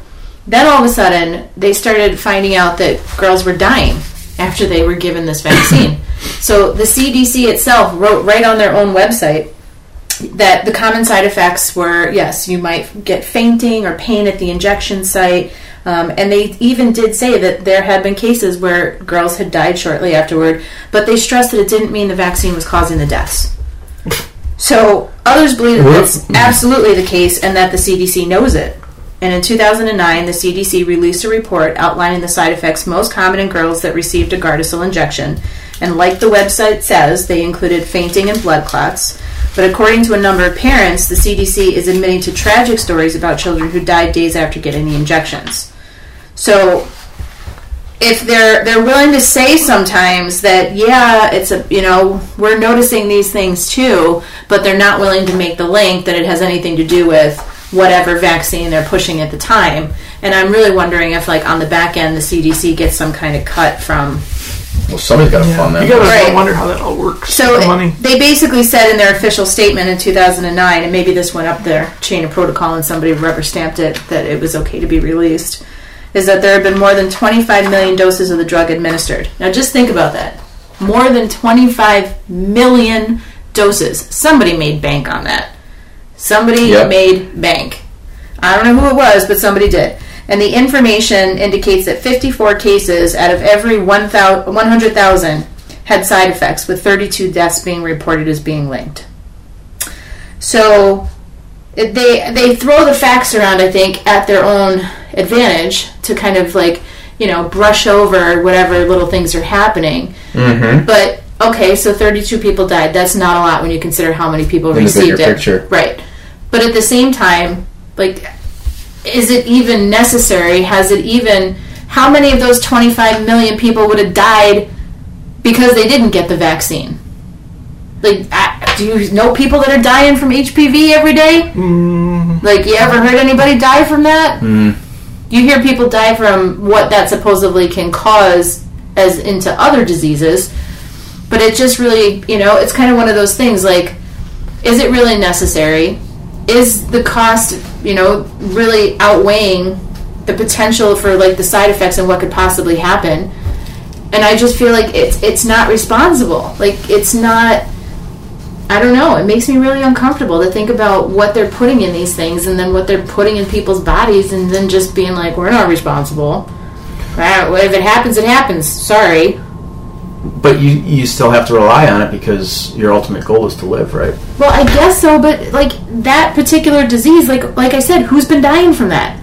Then all of a sudden, they started finding out that girls were dying after they were given this vaccine. so the CDC itself wrote right on their own website that the common side effects were yes, you might get fainting or pain at the injection site. Um, and they even did say that there had been cases where girls had died shortly afterward, but they stressed that it didn't mean the vaccine was causing the deaths. So others believe that that's mm-hmm. absolutely the case and that the CDC knows it. And in 2009, the CDC released a report outlining the side effects most common in girls that received a Gardasil injection. And like the website says, they included fainting and blood clots. But according to a number of parents, the CDC is admitting to tragic stories about children who died days after getting the injections. So if they're they're willing to say sometimes that yeah it's a you know we're noticing these things too but they're not willing to make the link that it has anything to do with whatever vaccine they're pushing at the time and i'm really wondering if like on the back end the cdc gets some kind of cut from well, somebody's got to fund that. You gotta Right. wonder how that all works. so the money. they basically said in their official statement in 2009 and maybe this went up their chain of protocol and somebody rubber stamped it that it was okay to be released is that there have been more than 25 million doses of the drug administered. Now just think about that. More than 25 million doses. Somebody made bank on that. Somebody Yep. made bank. I don't know who it was but somebody did. And the information indicates that 54 cases out of every 1,000 100,000 had side effects, with 32 deaths being reported as being linked. So they they throw the facts around, I think, at their own advantage to kind of like you know brush over whatever little things are happening. Mm-hmm. But okay, so 32 people died. That's not a lot when you consider how many people In received it. picture. Right. But at the same time, like, is it even necessary? Has it even. How many of those 25 million people would have died because they didn't get the vaccine? Like, I, do you know people that are dying from HPV every day? Mm-hmm. Like, you ever heard anybody die from that? Mm-hmm. You hear people die from what that supposedly can cause as into other diseases, but it just really, you know, it's kind of one of those things like, is it really necessary? Is the cost, you know, really outweighing the potential for like the side effects and what could possibly happen? And I just feel like it's it's not responsible. Like it's not I don't know. It makes me really uncomfortable to think about what they're putting in these things and then what they're putting in people's bodies and then just being like, we're not responsible. Well, If it happens, it happens. Sorry. But you you still have to rely on it because your ultimate goal is to live, right? Well, I guess so, but like that particular disease, like like I said, who's been dying from that?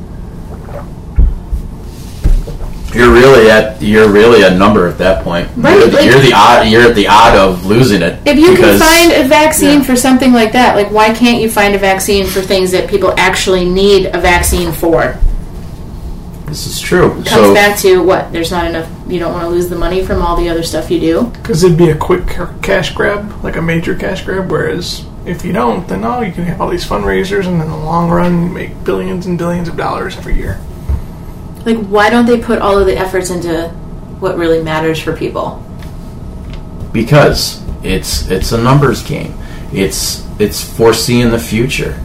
You're really at you're really a number at that point. Right, You're the, like- you're the odd you're at the odd of losing it. If you because- can find a vaccine yeah. for something like that, like why can't you find a vaccine for things that people actually need a vaccine for? this is true. Comes so back to what? There's not enough. You don't want to lose the money from all the other stuff you do. Because it'd be a quick cash grab, like a major cash grab. Whereas if you don't, then oh, you can have all these fundraisers, and in the long run, you make billions and billions of dollars every year. Like, why don't they put all of the efforts into what really matters for people? because it's it's a numbers game. It's it's foreseeing the future.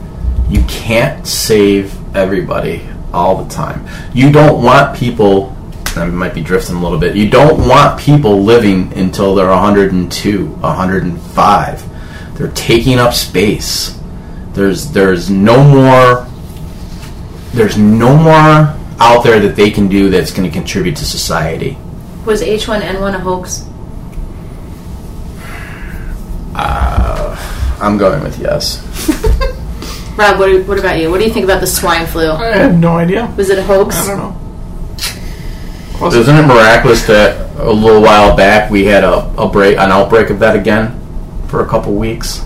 You can't save everybody all the time. You don't want people. I might be drifting a little bit. You don't want people living until they're 102, 105. They're taking up space. There's there's no more. There's no more out there that they can do that's going to contribute to society. Was H1N1 a hoax? Uh, I'm going with yes. Rob, what, what about you? What do you think about the swine flu? I have no idea. Was it a hoax? I don't know. Was Isn't it miraculous that a little while back we had a, a break, an outbreak of that again for a couple weeks,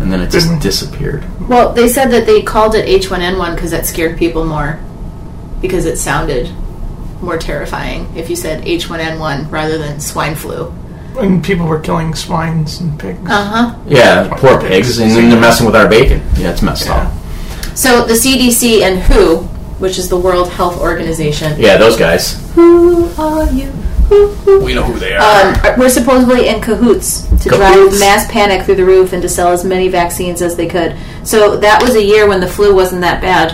and then it just disappeared. Well, they said that they called it H1N1 because that scared people more. Because it sounded more terrifying if you said H1N1 rather than swine flu. And people were killing swines and pigs. Uh huh. Yeah, poor pigs, and then they're messing with our bacon. Yeah, it's messed Yeah. up. So the CDC and WHO, which is the World Health Organization. Yeah, those guys. Who are you? We know who they are. Um, we're supposedly in cahoots to drive mass panic through the roof and to sell as many vaccines as they could. So that was a year when the flu wasn't that bad.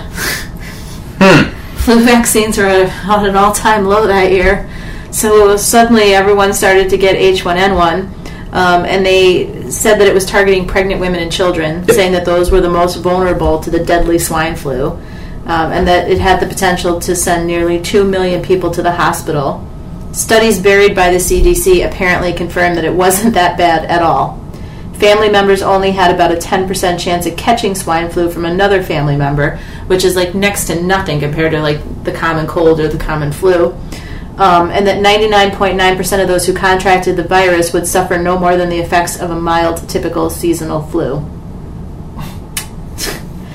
Hmm. Flu vaccines were at at an all-time low that year. So suddenly everyone started to get H1N1, um, and they said that it was targeting pregnant women and children, Yep. saying that those were the most vulnerable to the deadly swine flu, um, and that it had the potential to send nearly 2 million people to the hospital. Studies buried by the CDC apparently confirmed that it wasn't that bad at all. Family members only had about a 10% chance of catching swine flu from another family member, which is like next to nothing compared to like the common cold or the common flu. Um, and that 99.9% of those who contracted the virus would suffer no more than the effects of a mild, typical seasonal flu.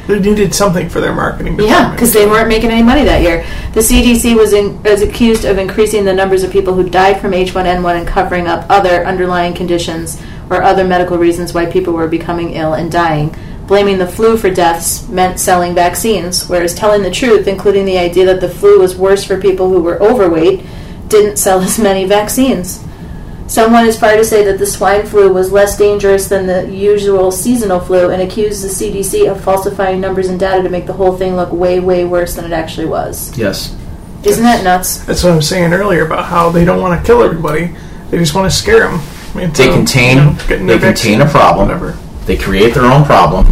They needed something for their marketing. Yeah, because they weren't making any money that year. The CDC was, in, was accused of increasing the numbers of people who died from H1N1 and covering up other underlying conditions or other medical reasons why people were becoming ill and dying. Blaming the flu for deaths meant selling vaccines, whereas telling the truth, including the idea that the flu was worse for people who were overweight, didn't sell as many vaccines. Some went as far to say that the swine flu was less dangerous than the usual seasonal flu and accused the CDC of falsifying numbers and data to make the whole thing look way, way worse than it actually was. Yes. Isn't that nuts? That's what I'm saying earlier about how they don't want to kill everybody. They just want to scare them. They contain they contain a problem. Whatever. They create their own problem,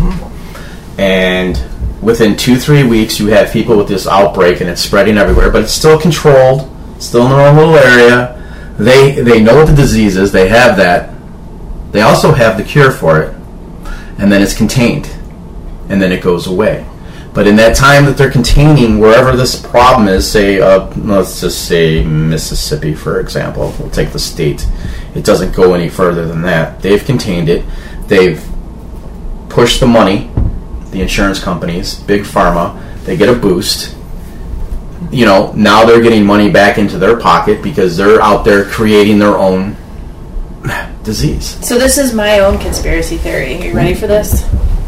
and within two three weeks, you have people with this outbreak, and it's spreading everywhere. But it's still controlled, still in their own little area. They they know what the disease is. They have that. They also have the cure for it, and then it's contained, and then it goes away. But in that time that they're containing wherever this problem is, say, uh, let's just say Mississippi, for example, we'll take the state. It doesn't go any further than that. They've contained it. They've pushed the money, the insurance companies, big pharma, they get a boost. You know, now they're getting money back into their pocket because they're out there creating their own disease. So this is my own conspiracy theory. Are you ready for this?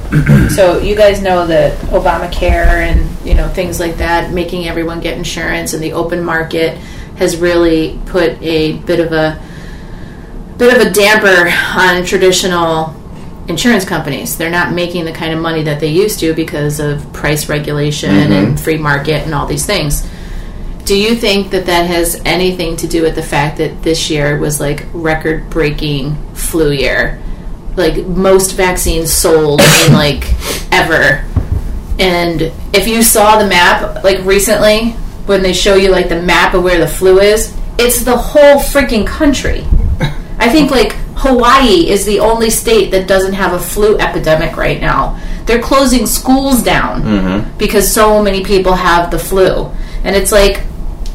so you guys know that Obamacare and you know things like that, making everyone get insurance and the open market has really put a bit of a bit of a damper on traditional insurance companies. They're not making the kind of money that they used to because of price regulation and mm-hmm. free market and all these things. Do you think that that has anything to do with the fact that this year was like record breaking flu year? Like most vaccines sold in like ever. And if you saw the map like recently when they show you like the map of where the flu is, it's the whole freaking country. I think like Hawaii is the only state that doesn't have a flu epidemic right now. They're closing schools down mm-hmm. because so many people have the flu. And it's like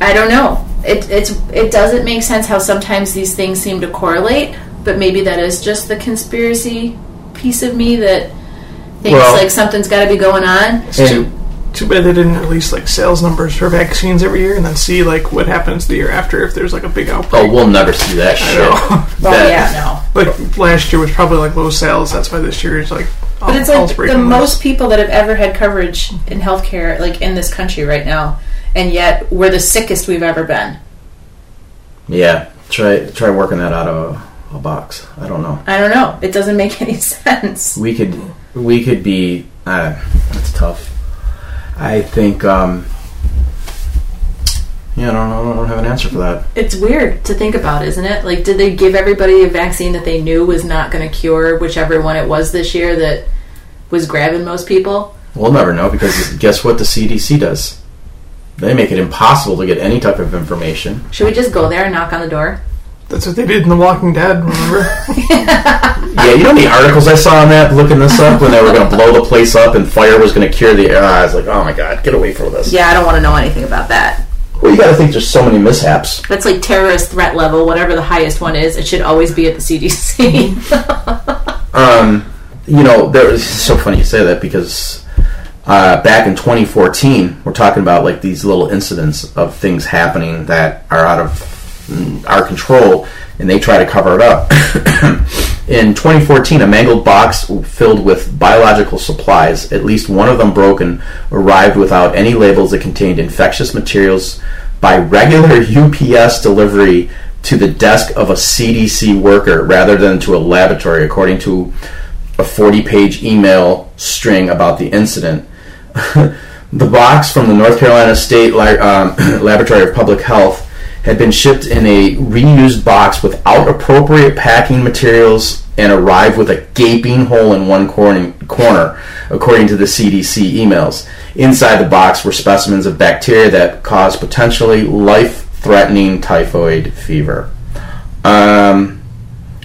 I don't know. It it's it doesn't make sense how sometimes these things seem to correlate, but maybe that is just the conspiracy piece of me that thinks Well- like something's got to be going on. It's too, too bad they didn't release like sales numbers for vaccines every year and then see like what happens the year after if there's like a big outbreak. Oh, we'll never see that shit. know. Well, That- yeah, no. Like last year was probably like low sales. That's why this year is like. But it's like the most people that have ever had coverage in healthcare, like in this country right now, and yet we're the sickest we've ever been. Yeah, try try working that out of a, a box. I don't know. I don't know. It doesn't make any sense. We could we could be. Uh, that's tough. I think. Um, yeah, I don't. I don't have an answer for that. It's weird to think about, isn't it? Like, did they give everybody a vaccine that they knew was not going to cure whichever one it was this year that was grabbing most people? We'll never know because guess what the CDC does? They make it impossible to get any type of information. Should we just go there and knock on the door? That's what they did in The Walking Dead. Remember? Yeah, you know the articles I saw on that looking this up when they were going to blow the place up and fire was going to cure the air. I was like, oh my god, get away from this. Yeah, I don't want to know anything about that. Well, you got to think there's so many mishaps. That's like terrorist threat level, whatever the highest one is. It should always be at the CDC. um, you know, there it's so funny you say that because uh, back in 2014, we're talking about like these little incidents of things happening that are out of our control, and they try to cover it up. in 2014, a mangled box filled with biological supplies, at least one of them broken, arrived without any labels that contained infectious materials by regular UPS delivery to the desk of a CDC worker rather than to a laboratory, according to a 40 page email string about the incident. the box from the North Carolina State um, Laboratory of Public Health had been shipped in a reused box without appropriate packing materials and arrived with a gaping hole in one corner, according to the CDC emails. Inside the box were specimens of bacteria that cause potentially life threatening typhoid fever. Um,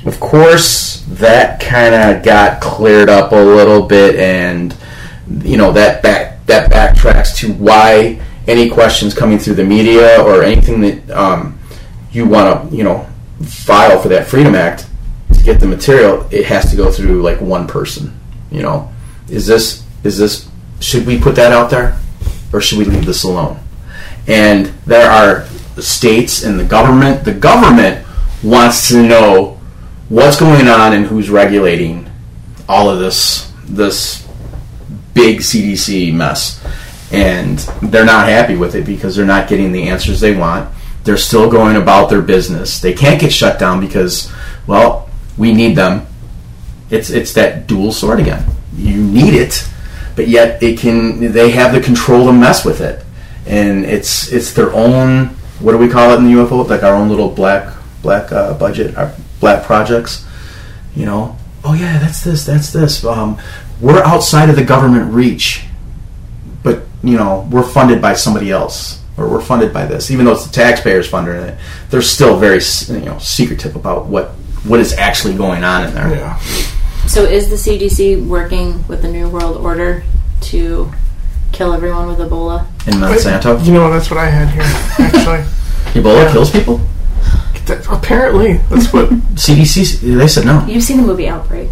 of course, that kind of got cleared up a little bit, and you know that back that backtracks to why any questions coming through the media or anything that um, you want to you know file for that Freedom Act to get the material, it has to go through like one person. You know, is this is this should we put that out there, or should we leave this alone? And there are the states and the government. The government wants to know what's going on and who's regulating all of this this big CDC mess. And they're not happy with it because they're not getting the answers they want. They're still going about their business. They can't get shut down because, well, we need them. It's it's that dual sword again. You need it, but yet it can. They have the control to mess with it, and it's it's their own. What do we call it in the UFO? Like our own little black black uh, budget, our black projects. You know, oh yeah, that's this, that's this. Um, we're outside of the government reach, you know, we're funded by somebody else, or we're funded by this. Even though it's the taxpayers funding it, they're still very you know secretive about what what is actually going on in there. yeah. so, is the CDC working with the New World Order to kill everyone with Ebola. in Monsanto. You know, that's what I had here, actually. Ebola Yeah. kills people. That- apparently, that's what. CDC. They said no. You've seen the movie Outbreak.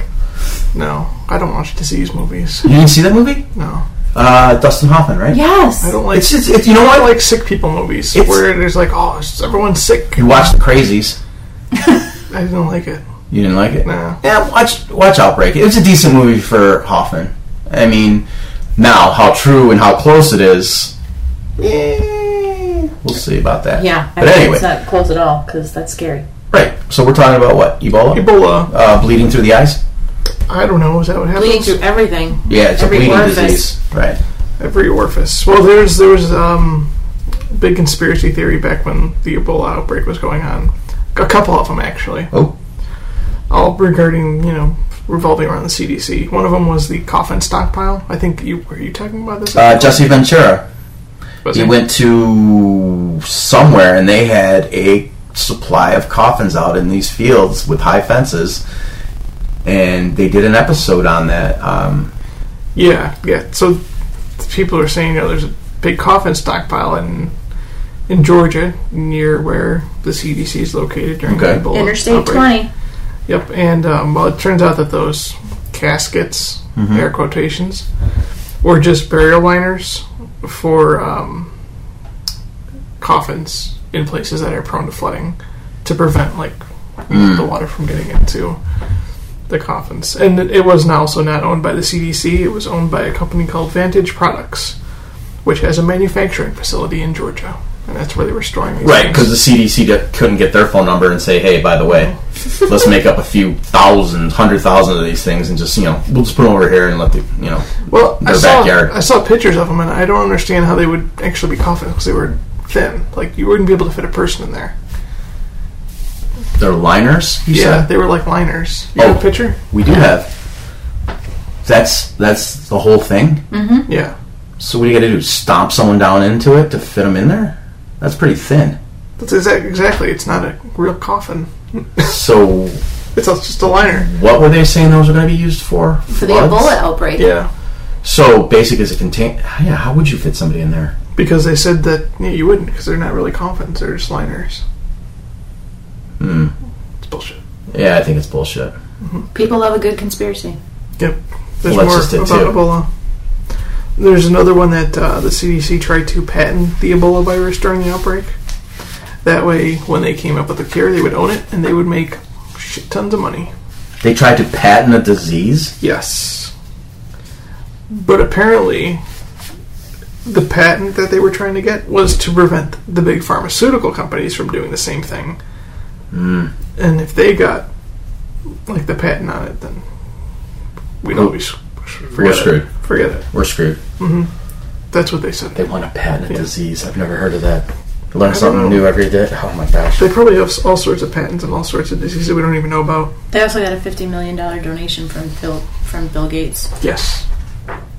No, I don't watch disease movies. You didn't see that movie? No, Uh, Dustin Hoffman, right? Yes. I don't like. It's just, it's, you know I like sick people movies It's- where there's like, oh, is everyone's sick. You watched The Crazies. I didn't like it. You didn't like it? No. Yeah, watch watch Outbreak. It's a decent movie for Hoffman. I mean, now how true and how close it is, eh, we'll see about that. Yeah. But anyway, it's not close at all because that's scary. right. So we're talking about what Ebola, Ebola. uh, bleeding through the eyes. I don't know. Is that what happens? Bleeding through everything. Yeah, it's Every a bleeding orifice. disease. Right. Every orifice. Well, there's there was um, big conspiracy theory back when the Ebola outbreak was going on. A couple of them actually, Oh, all regarding you know revolving around the CDC. One of them was the coffin stockpile. I think you were you talking about this? uh, Jesse Ventura. Was He it? went to somewhere and they had a supply of coffins out in these fields with high fences, and they did an episode on that. Um, Yeah, yeah. So people are saying you know there's a big coffin stockpile in in Georgia near where the CDC is located during Okay. the Ebola Interstate outbreak. 20. Yep, and um, well, it turns out that those caskets, air quotations, were just burial liners for um, coffins in places that are prone to flooding to prevent like you know, the water from getting into the coffins. And it, was also not owned by the CDC; it was owned by a company called Vantage Products, which has a manufacturing facility in Georgia, and that's where they were storing these. Right, because the CDC d- couldn't get their phone number and say, "Hey, by the way, let's make up a few thousand, hundred thousand of these things, and just you know, we'll just put them over here and let the you know." Well, I their saw, backyard. I saw pictures of them, and I don't understand how they would actually be coffins because they were thin. Like you wouldn't be able to fit a person in there. They're liners. You yeah, said they were like liners. You Oh. have a picture? we do have. That's that's the whole thing. Mm-hmm. Yeah, So what do you got to do? Stomp someone down into it to fit them in there? That's pretty thin. that's exact, exactly. It's not a real coffin. So It's just a liner. what were they saying those are going to be used for? For the Floods? Ebola outbreak. Yeah, So basic it's a contain. Yeah, how would you fit somebody in there? because they said that yeah, you wouldn't because they're not really coffins; they're just liners. Hmm. It's bullshit. Yeah, I think it's bullshit. People love a good conspiracy. Yep. There's Well, that's more just it, about too. Ebola. There's another one that uh, the CDC tried to patent the Ebola virus during the outbreak. That way, when they came up with the cure, they would own it and they would make shit tons of money. They tried to patent a disease. Yes. But apparently, the patent that they were trying to get was to prevent the big pharmaceutical companies from doing the same thing. Mm. And if they got like the patent on it, then we'd Oh. always forget We're it. screwed. Forget it. We're screwed. Mm-hmm. That's what they said. They want to patent a Yeah. disease. I've never heard of that. Learn something know. new every day. Oh my gosh. They probably have all sorts of patents and all sorts of diseases we don't even know about. They also got a $50 million donation from Bill, from Bill Gates Yes.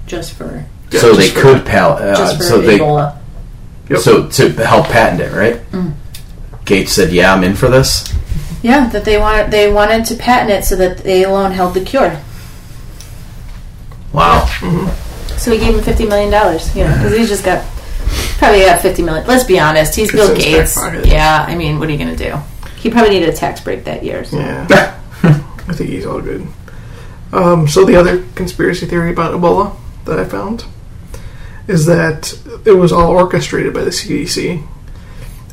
just for, Yeah, so just they for- could pal. Uh, just for so they Ebola. Yep. so to help patent it, right? Mm. Gates said, "Yeah, I'm in for this." Yeah, that they wanted they wanted to patent it so that they alone held the cure. Wow. So he gave him fifty million dollars. You know, because he's just got probably got fifty million. Let's be honest, he's Bill in his back Gates. Yeah, I mean, what are you gonna do? He probably needed a tax break that year. So. Yeah. I think he's all good. Um, so the other conspiracy theory about Ebola that I found is that it was all orchestrated by the CDC.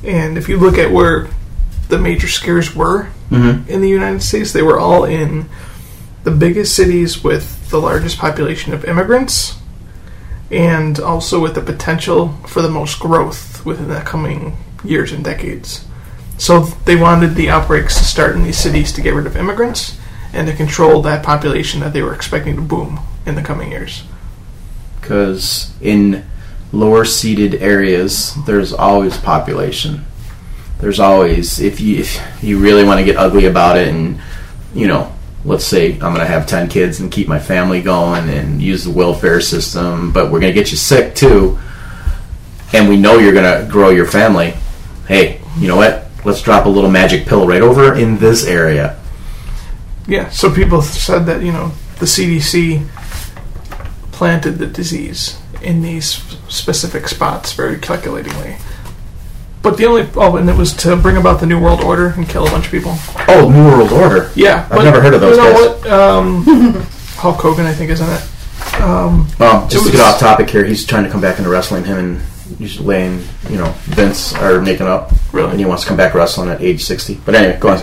And if you look at where the major scares were Mhm. in the United States, they were all in the biggest cities with the largest population of immigrants and also with the potential for the most growth within the coming years and decades. So they wanted the outbreaks to start in these cities to get rid of immigrants and to control that population that they were expecting to boom in the coming years. Because in lower seated areas, there's always population. There's always if you if you really want to get ugly about it, and you know, let's say I'm going to have ten kids and keep my family going and use the welfare system, but we're going to get you sick too, and we know you're going to grow your family. Hey, you know what? Let's drop a little magic pill right over in this area. Yeah, so people said that, you know, the CDC planted the disease in these specific spots very calculatingly. But the only oh, and it was to bring about the new world order and kill a bunch of people. Oh, New World Order. Yeah, I've never heard of those You know guys. what? Um, Hulk Hogan, I think, is in it. Um, Um, just It to get off topic here, he's trying to come back into wrestling. Him and he's laying, you know, Vince are making up. Really? And he wants to come back wrestling at age 60. But anyway, go on.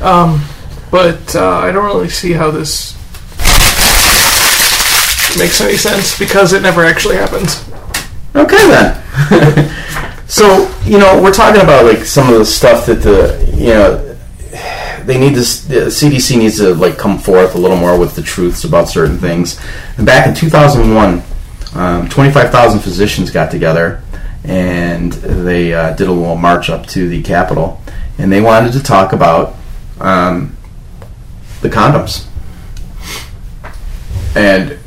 Um, but uh, I don't really see how this makes any sense because it never actually happens. Okay then. so you know we're talking about like some of the stuff that the you know they need this. The CDC needs to like come forth a little more with the truths about certain things. And back in 2001, um, 25,000 physicians got together and they uh, did a little march up to the Capitol, and they wanted to talk about um, the condoms and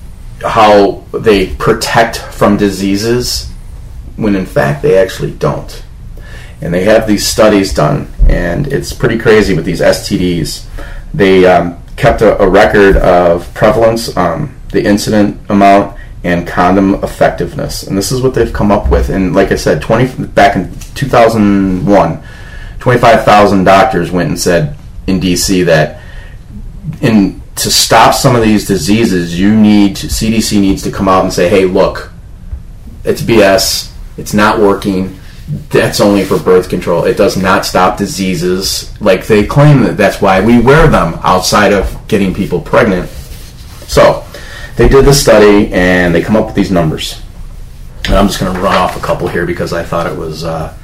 how they protect from diseases when in fact they actually don't. And they have these studies done, and it's pretty crazy with these STDs. They um, kept a, a record of prevalence, um, the incident amount, and condom effectiveness. And this is what they've come up with. And like I said, 20 back in 2001, 25,000 doctors went and said in DC that in to stop some of these diseases, you need CDC needs to come out and say, "Hey, look, it's BS. It's not working. That's only for birth control. It does not stop diseases like they claim that. That's why we wear them outside of getting people pregnant." So, they did this study and they come up with these numbers. And I'm just going to run off a couple here because I thought it was uh,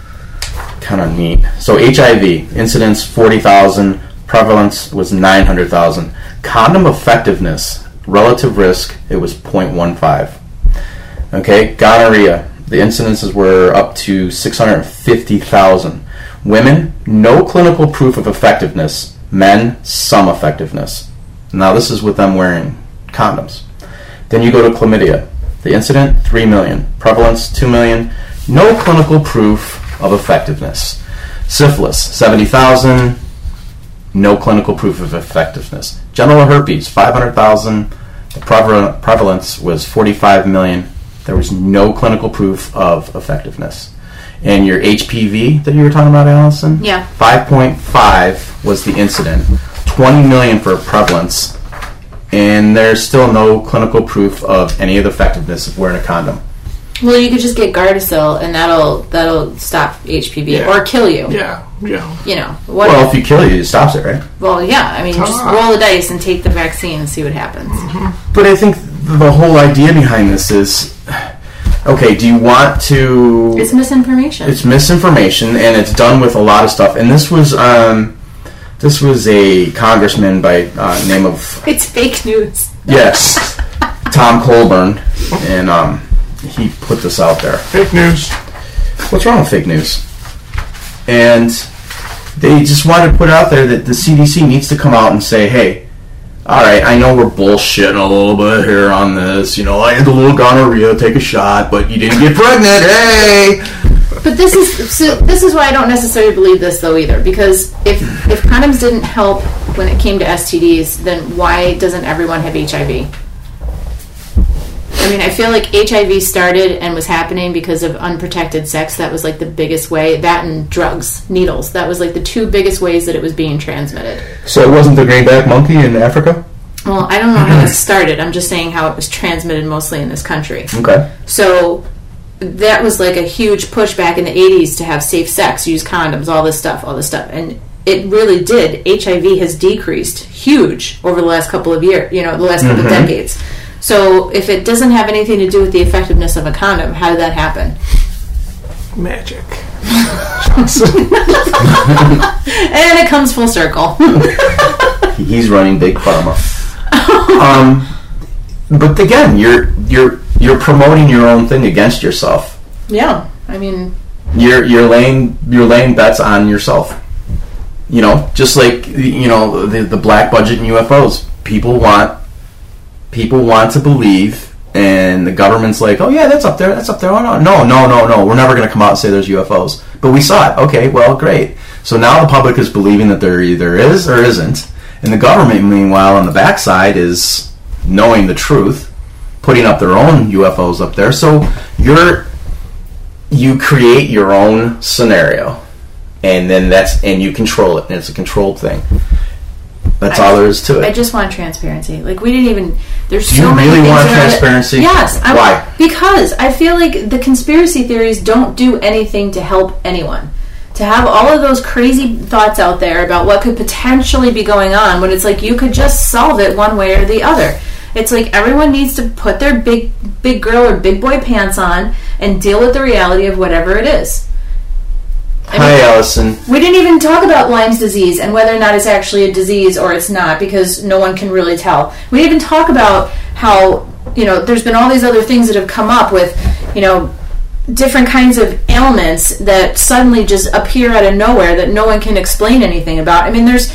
kind of neat. So HIV incidence 40,000, prevalence was 900,000. Condom effectiveness, relative risk, it was 0.15. Okay, gonorrhea, the incidences were up to 650,000. Women, no clinical proof of effectiveness. Men, some effectiveness. Now this is with them wearing condoms. Then you go to chlamydia. The incident, 3 million. Prevalence, 2 million. No clinical proof of effectiveness. Syphilis, 70,000. No clinical proof of effectiveness. Genital herpes, 500,000. The preval- prevalence was 45 million. There was no clinical proof of effectiveness. And your HPV that you were talking about, Allison? Yeah. 5.5 was the incident. 20 million for prevalence. And there's still no clinical proof of any of the effectiveness of wearing a condom. Well, you could just get Gardasil, and that'll that'll stop HPV Yeah. or kill you. Yeah, yeah. You know what? Well, Well, if you kill you, it stops it, right? Well, yeah. I mean, just roll the dice and take the vaccine and see what happens. But I think the whole idea behind this is okay, do you want to. It's misinformation. it's misinformation and it's done with a lot of stuff. And this was. Um, this was a congressman by uh, name of It's fake news. yes, Tom Coburn, and um, he put this out there. Fake news. What's wrong with fake news? And they just wanted to put out there that the CDC needs to come out and say, hey, all right, I know we're bullshitting a little bit here on this. You know, I had the little gonorrhea, take a shot, but you didn't get pregnant. Hey, But this is so. This is why I don't necessarily believe this though either. Because if if condoms didn't help when it came to STDs, then why doesn't everyone have HIV? I mean, I feel like HIV started and was happening because of unprotected sex. That was like the biggest way. That and drugs, needles. That was like the two biggest ways that it was being transmitted. so it wasn't the greenback monkey in Africa? Well, I don't know how it started. I'm just saying how it was transmitted mostly in this country. Okay. So that was like a huge push back in the 80s to have safe sex, use condoms, all this stuff, all this stuff. And it really did. HIV has decreased huge over the last couple of years, you know, the last couple of decades. So if it doesn't have anything to do with the effectiveness of a condom, how did that happen? Magic. And it comes full circle. He's running big pharma. um, but again, you're you're you're promoting your own thing against yourself. yeah. I mean, you're you're laying you're laying bets on yourself. You know, just like you know the the black budget and UFOs. People want people want to believe, and the government's like, oh yeah, that's up there, that's up there. Oh no, no, no, no, no. We're never going to come out and say there's UFOs, but we saw it. Okay, well, great. So now the public is believing that there either is or isn't, and the government, meanwhile, on the backside is knowing the truth, putting up their own UFOs up there. So you're you create your own scenario, and then that's and you control it, and it's a controlled thing. That's I- all there is to it I just want transparency. Like we didn't even. There's so you many really things want around it- transparency? Yes. I Why? Want, because I feel like the conspiracy theories don't do anything to help anyone. To have all of those crazy thoughts out there about what could potentially be going on, when it's like you could just solve it one way or the other. It's like everyone needs to put their big, big girl or big boy pants on and deal with the reality of whatever it is. I mean- Hi, Allison. we didn't even talk about Lyme's disease and whether or not it's actually a disease or it's not because no one can really tell. We didn't even talk about how, you know, there's been all these other things that have come up with, you know, different kinds of ailments that suddenly just appear out of nowhere that no one can explain anything about. I mean, there's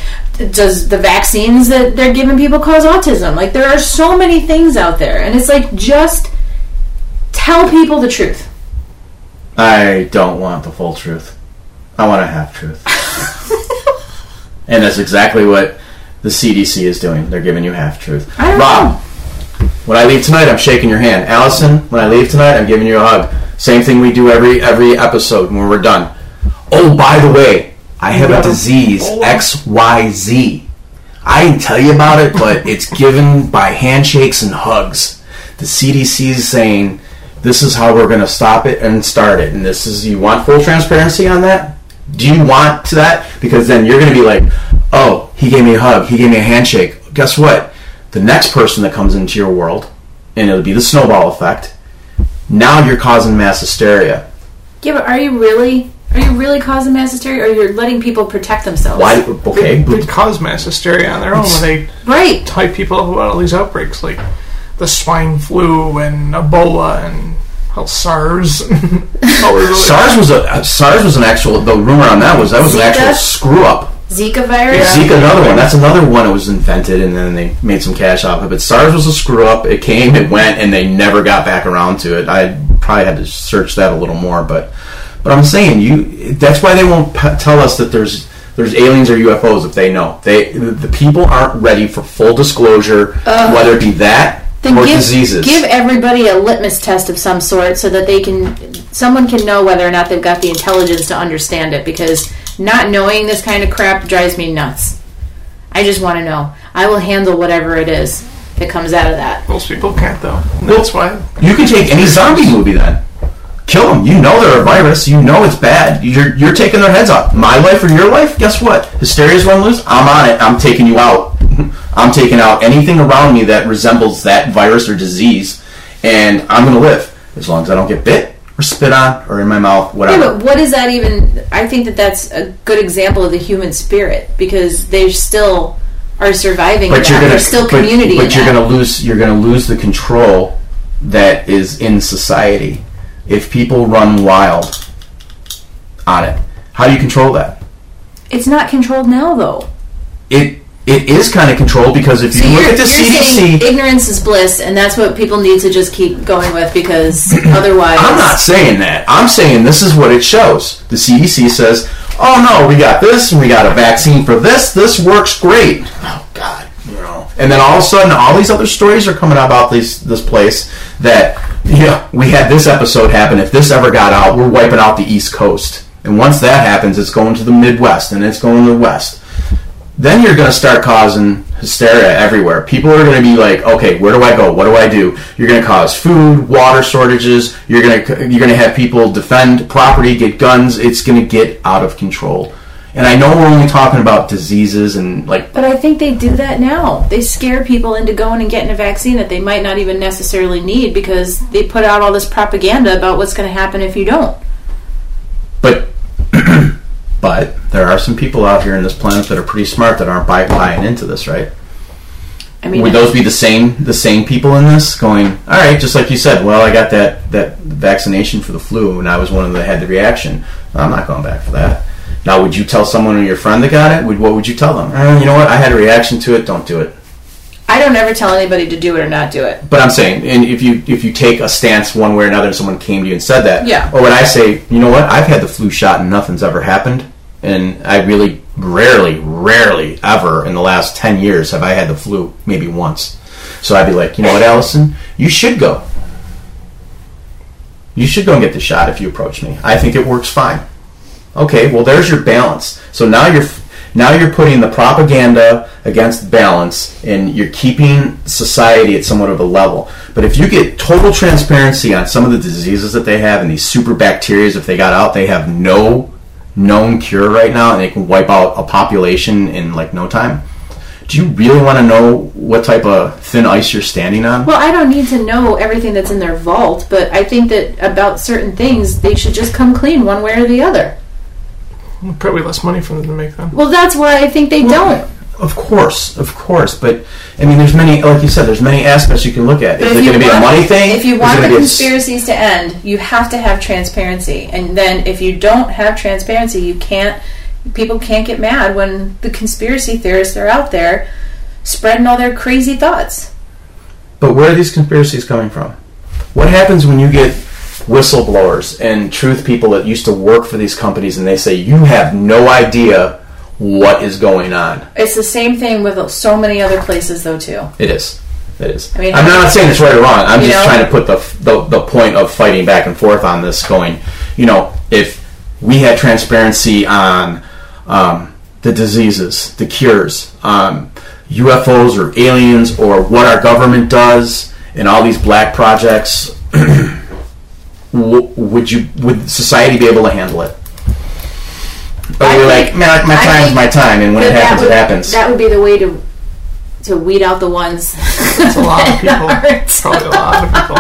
does the vaccines that they're giving people cause autism? Like there are so many things out there and it's like just tell people the truth. I don't want the full truth. I want a half truth. and that's exactly what the CDC is doing. They're giving you half truth. I don't when I leave tonight, I'm shaking your hand. Allison, when I leave tonight, I'm giving you a hug. Same thing we do every every episode when we're done. Oh, by the way, I have a disease X Y Z. I didn't tell you about it, but it's given by handshakes and hugs. The CDC is saying this is how we're going to stop it and start it. And this is you want full transparency on that? Do you want to that? Because then you're going to be like, oh, he gave me a hug, he gave me a handshake. Guess what? The next person that comes into your world, and it'll be the snowball effect. Now you're causing mass hysteria. Yeah, but are you really? Are you really causing mass hysteria, or you're letting people protect themselves? Why? Okay, They cause mass hysteria on their own when they Right. hype people up about all these outbreaks, like the swine flu and Ebola and hell, SARS. Oh, it SARS was a uh, SARS was an actual. The rumor on that was that was an actual screw up. Zika virus. Zika, another one. That's another one. It was invented and then they made some cash off of it. But SARS was a screw up. It came, it went, and they never got back around to it. I probably had to search that a little more, but but I'm saying you. That's why they won't p- tell us that there's there's aliens or UFOs if they know. They the people aren't ready for full disclosure, whether it be that Then or give, diseases. give everybody a litmus test of some sort so that they can someone can know whether or not they've got the intelligence to understand it because not knowing this kind of crap drives me nuts. I just want to know. I will handle whatever it is that comes out of that. Most people can't though. That's why. You can take any zombie movie then. Kill them. You know they're a virus. You know it's bad. You're, you're taking their heads off. My life or your life? Guess what? Hysteria's run loose. I'm on it. I'm taking you out. I'm taking out anything around me that resembles that virus or disease, and I'm going to live as long as I don't get bit or spit on or in my mouth, whatever. Yeah, but what is that even? I think that that's a good example of the human spirit because they still are surviving. but you're gonna There's still but- community. But, you're gonna lose. You're gonna lose the control that is in society if people run wild on it. How do you control that? It's not controlled now, though. It it is kind of controlled because if you So look at the CDC, ignorance is bliss, and that's what people need to just keep going with because otherwise, I'm not saying that. I'm saying this is what it shows. The CDC says, "Oh no, we got this, and we got a vaccine for this. This works great." Oh God, you know. And then all of a sudden, all these other stories are coming out about this this place that yeah, we had this episode happen. If this ever got out, we're wiping out the East Coast. And once that happens, it's going to the Midwest and it's going to the West. Then you're going to start causing hysteria everywhere. People are going to be like, "Okay, where do I go? What do I do?" You're going to cause food, water shortages. You're going to you're going to have people defend property, get guns. It's going to get out of control. And I know we're only talking about diseases and like But I think they do that now. They scare people into going and getting a vaccine that they might not even necessarily need because they put out all this propaganda about what's going to happen if you don't. But but there are some people out here in this planet that are pretty smart that aren't buy, buying into this, right? I mean, Would those be the same the same people in this going? All right, just like you said. Well, I got that that vaccination for the flu, and I was one of the that had the reaction. I'm not going back for that. Now, would you tell someone or your friend that got it? Would what would you tell them? "Eh, you know what? I had a reaction to it. Don't do it. I don't ever tell anybody to do it or not do it. But I'm saying, and if you if you take a stance one way or another, and someone came to you and said that, Yeah. Or when I say, you know what, I've had the flu shot and nothing's ever happened, and I really rarely, rarely ever in the last ten years have I had the flu, maybe once. So I'd be like, you know what, Allison, you should go. You should go and get the shot if you approach me. I think it works fine. Okay, well, there's your balance. So now you're now you're putting the propaganda against balance, and you're keeping society at somewhat of a level. But if you get total transparency on some of the diseases that they have and these super bacteria, if they got out, they have no known cure right now, and they can wipe out a population in like no time. Do you really want to know what type of thin ice you're standing on? Well, I don't need to know everything that's in their vault, but I think that about certain things, they should just come clean one way or the other. Probably less money for them to make them. Well, that's why I think they don't. Of course, of course, but I mean, there's many, like you said, there's many aspects you can look at. But Is it going to be a money thing? If you want the gonna be a s- conspiracies to end, you have to have transparency. And then if you don't have transparency, you can't. People can't get mad when the conspiracy theorists are out there spreading all their crazy thoughts. But where are these conspiracies coming from? What happens when you get whistleblowers and truth people that used to work for these companies and they say you have no idea what is going on? It's the same thing with so many other places, though, too. It is. It is. I mean, I'm not saying it's right or wrong. I'm just know? trying to put the, the the point of fighting back and forth on this. Going, you know, if we had transparency on um, the diseases, the cures, um, UFOs or aliens, or what our government does, and all these black projects, would you would society be able to handle it? Or I we're think- like, man, my I time's my time, and when it happens, would- it happens. That would be the way to to weed out the ones. It's a lot of people. Probably a lot of people.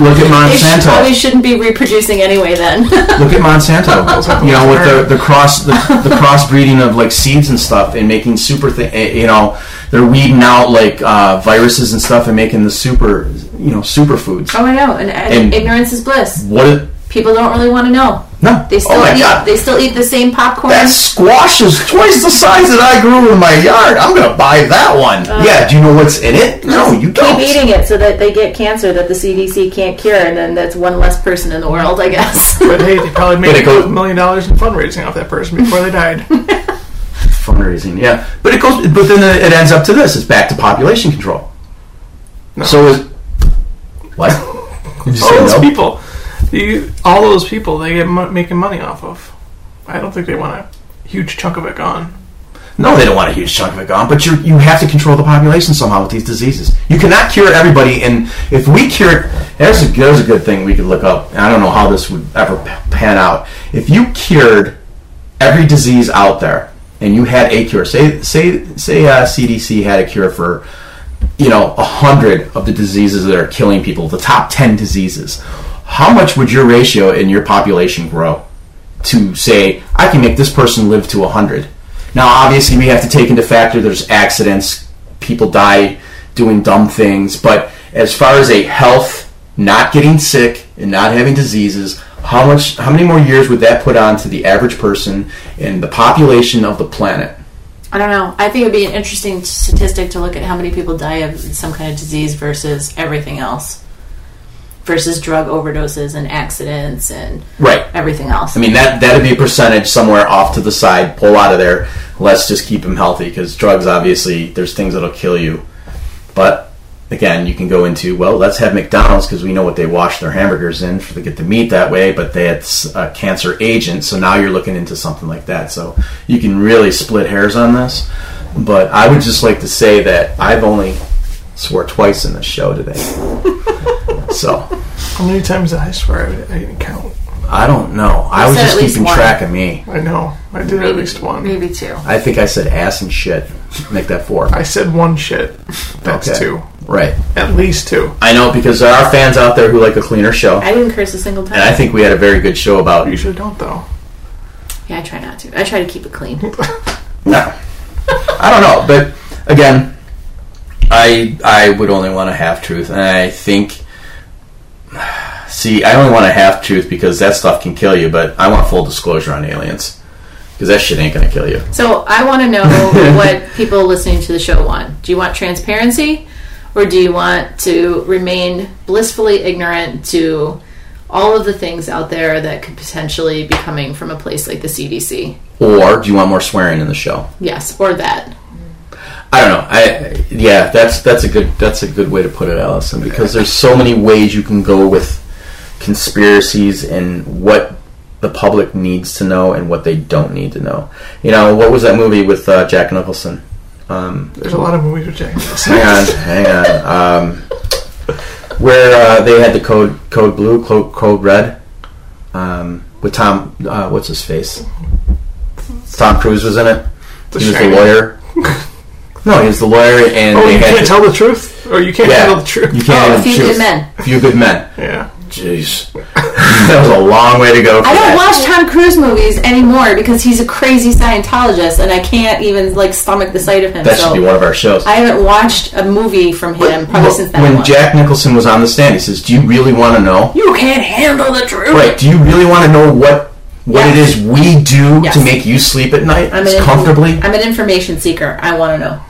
Look at They should, Monsanto. probably shouldn't be reproducing anyway. Then Look at Monsanto. you know, with the, the cross the, the crossbreeding of like seeds and stuff, and making super thing. You know, they're weeding out like uh, viruses and stuff, and making the super you know superfoods. oh, I know, and, and And- ignorance is bliss. What? Is, People don't really want to know. No. They still oh my eat. god. They still eat the same popcorn. that squash is twice the size that I grew in my yard. I'm gonna buy that one. yeah. Do you know what's in it? No, you don't. Uh, Keep eating it so that they get cancer that the CDC can't cure, and then that's one less person in the world, I guess. But hey, they probably made it a goes- million dollars in fundraising off that person before they died. Fundraising, yeah. But it goes. But then it ends up to this. It's back to population control. No. So is what? Did you all say those no? people, you, all those people, they get mo- making money off of. I don't think they want a huge chunk of it gone. No, they don't want a huge chunk of it gone, but you you have to control the population somehow with these diseases. You cannot cure everybody, and if we cure, there's a there's a good thing we could look up. I don't know how this would ever pan out. If you cured every disease out there, and you had a cure, say say say uh, CDC had a cure for you know a hundred of the diseases that are killing people, the top ten diseases, how much would your ratio in your population grow? to say I can make this person live to 100. Now, obviously, we have to take into factor there's accidents, people die doing dumb things, but as far as a health, not getting sick and not having diseases, how much, how many more years would that put on to the average person and the population of the planet? I don't know. I think it would be an interesting statistic to look at how many people die of some kind of disease versus everything else, versus drug overdoses and accidents and Right. everything else. I mean, that that'd be a percentage somewhere off to the side. Pull out of there. Let's just keep them healthy because drugs, obviously, there's things that'll kill you. But again, you can go into well, let's have McDonald's because we know what they wash their hamburgers in for to get the meat that way. But that's a cancer agent, so now you're looking into something like that. So you can really split hairs on this. But I would just like to say that I've only swore twice in the show today. so How many times did I swear? I, I didn't count. I don't know. I was said just at least keeping one. track of me. I know. I did at least one. Maybe two. I think I said ass and shit. Make that four. I said one shit. That's Okay. two. Right. At least two. I know because there are fans out there who like a cleaner show. I didn't curse a single time. And I think we had a very good show about. You usually don't, though. yeah, I try not to. I try to keep it clean. No. I don't know. But again, I I would only want a half truth. And I think. See, I only want a half truth because that stuff can kill you, but I want full disclosure on aliens. Because that shit ain't going to kill you. So I want to know what people listening to the show want. Do you want transparency, or do you want to remain blissfully ignorant to all of the things out there that could potentially be coming from a place like the CDC? Or do you want more swearing in the show? Yes, or that. I don't know. I yeah, that's that's a good that's a good way to put it, Allison. Because there's so many ways you can go with conspiracies and what the public needs to know and what they don't need to know. You know, what was that movie with uh, Jack Nicholson? Um, There's a lot of movies with Jack Nicholson. hang on, hang on. Um, where uh, they had the code code blue, code, code red, um, with Tom. Uh, what's his face? Tom Cruise was in it. The he was the lawyer. no, he was the lawyer, and Oh, they you had can't to- tell the truth, or you can't Yeah. tell the truth. You can't. Oh, a few truth. good men. A few good men. Yeah. Jeez, that was a long way to go. For I don't that. watch Tom Cruise movies anymore because he's a crazy Scientologist, and I can't even like stomach the sight of him. That so should be one of our shows. I haven't watched a movie from him probably Well, since that when one. Jack Nicholson was on the stand, he says, "Do you really want to know? you can't handle the truth. Right? Do you really want to know what what it Yes. is we do Yes. to make you sleep at night I'm an, comfortably?" I'm an information seeker. I want to know.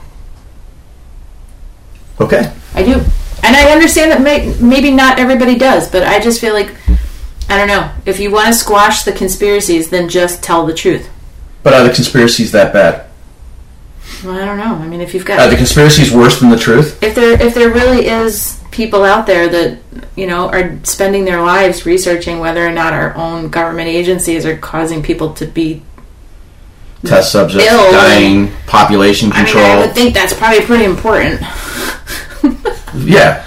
Okay. I do, and I understand that may, maybe not everybody does, but I just feel like I don't know. If you want to squash the conspiracies, then just tell the truth. But are the conspiracies that bad? Well, I don't know. I mean, if you've got Are the conspiracies worse than the truth? if there if there really is people out there that you know are spending their lives researching whether or not our own government agencies are causing people to be Test subjects Ill. dying, population control. I mean, control. I would think that's probably pretty important. Yeah.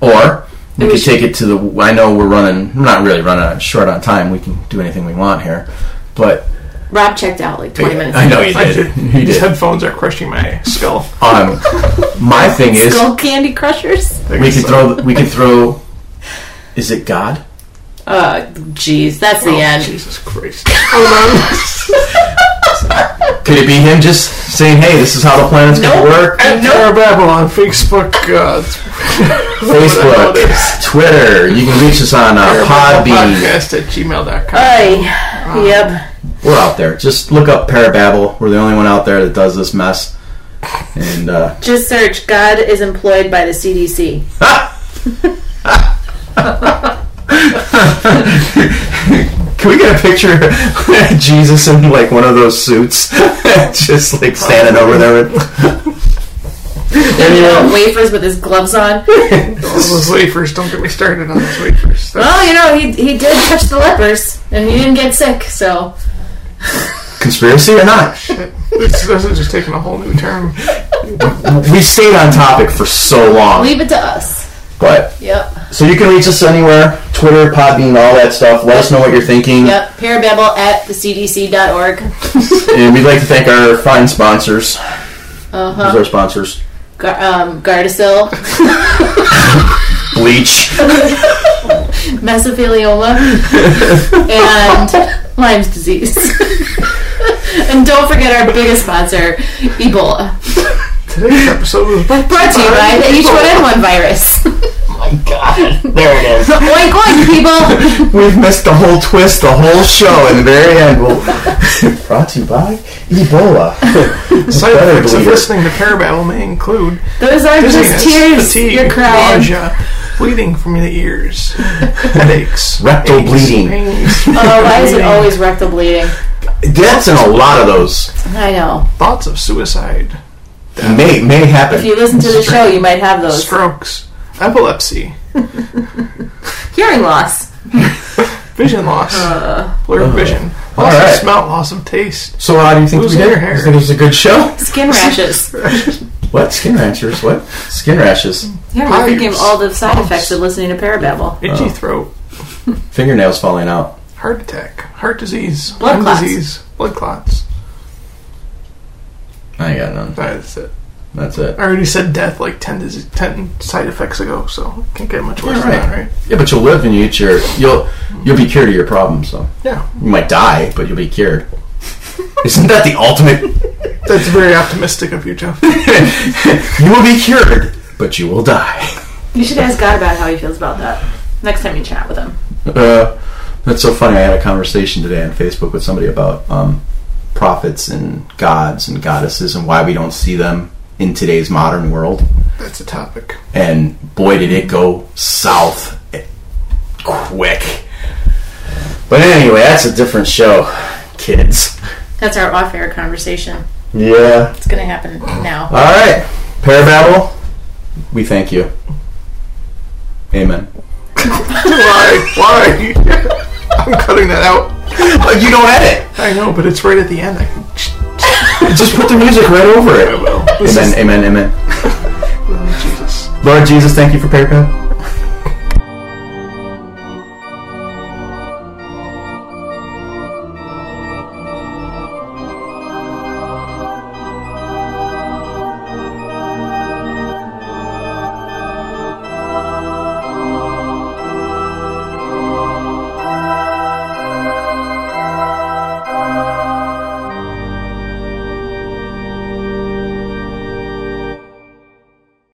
Or we We could take it to the. I know we're running, we're not really running out- short on time. We can do anything we want here, but Rob checked out like 20 minutes I know ago. he I did. did. He These did. headphones are crushing my skull. Um, my thing is, Skullcandy Crushers? we could throw. We could throw. Is it God? Uh, jeez, that's the Oh, end. Jesus Christ. Hold Could it be him just saying, "Hey, this is how the planet's Nope. gonna work"? on. At Parababble on Facebook. Uh, Facebook, Whatever it is. Twitter. You can reach us on uh, Parababble Podbean. Podcast at gmail.com. Ay, yep. We're out there. Just look up Parababble. We're the only one out there that does this mess. And uh, Just search God is employed by the CDC. can we get a picture of Jesus in like one of those suits, just like standing over there? You know, wafers with his gloves on. Those wafers, don't get me started on those wafers. That's- Well, you know, he, he did touch the lepers, and he didn't get sick, so. Conspiracy or not? Shit. This, this is just taking a whole new turn. We stayed on topic for so long, Leave it to us. but Yep. So you can reach us anywhere: Twitter, Podbean, all that stuff. Let us know what you're thinking, Yep. Parababble at thecdc.org. and we'd like to thank our fine sponsors. Uh Who's huh. our sponsors? Gar- um, Gardasil, Bleach. mesothelioma, and Lyme's disease. and don't forget our biggest sponsor, Ebola. Today's episode was brought Brought to you by the H1N1 virus. My God, there it is. oink oink, people! We've missed the whole twist, the whole show, and the very end. We'll brought to you by Ebola. Side effects of listening to Parababble may include Those aren't just tears. fatigue, You're crying. nausea, bleeding from the ears, headaches, Rectal aches, bleeding. pains, Oh, why is it always rectal bleeding? That's in a lot of those. I know. thoughts of suicide, May may happen. If you listen to the show, you might have those. strokes, epilepsy, Hearing loss. vision loss, blurred vision, loss Uh, All right. of smell, loss of taste. so how do you think Losing we did? your hair. You think it was a good show? Skin rashes. What skin rashes? What skin rashes? Yeah, we're thinking of Pipes. all the side Pumps. effects of listening to Parababble. Itchy Oh. throat, Fingernails falling out. heart attack, heart disease, Blood clots. disease, blood clots. I ain't got none. That's it. That's it. I already said death like 10, dis- 10 side effects ago, so can't get much worse Yeah, than that, right. right? Yeah, but you'll live and you eat your you'll you'll be cured of your problems. So Yeah. you might die, but you'll be cured. Isn't that the ultimate? That's very optimistic of you, Jeff. You will be cured, but you will die. You should ask God about how he feels about that next time you chat with him. Uh, that's so funny. I had a conversation today on Facebook with somebody about um, prophets and gods and goddesses and why we don't see them in today's modern world. That's a topic. And boy, did it go south quick. But anyway, that's a different show, kids. That's our off-air conversation. Yeah. It's gonna happen now. All right, Parababble, we thank you. Amen. Why? Why? I'm cutting that out. But you don't edit. I know, but it's right at the end. I can. Just put the music right over it. Amen. Amen. Amen. Jesus. Lord Jesus, thank you for Parababble.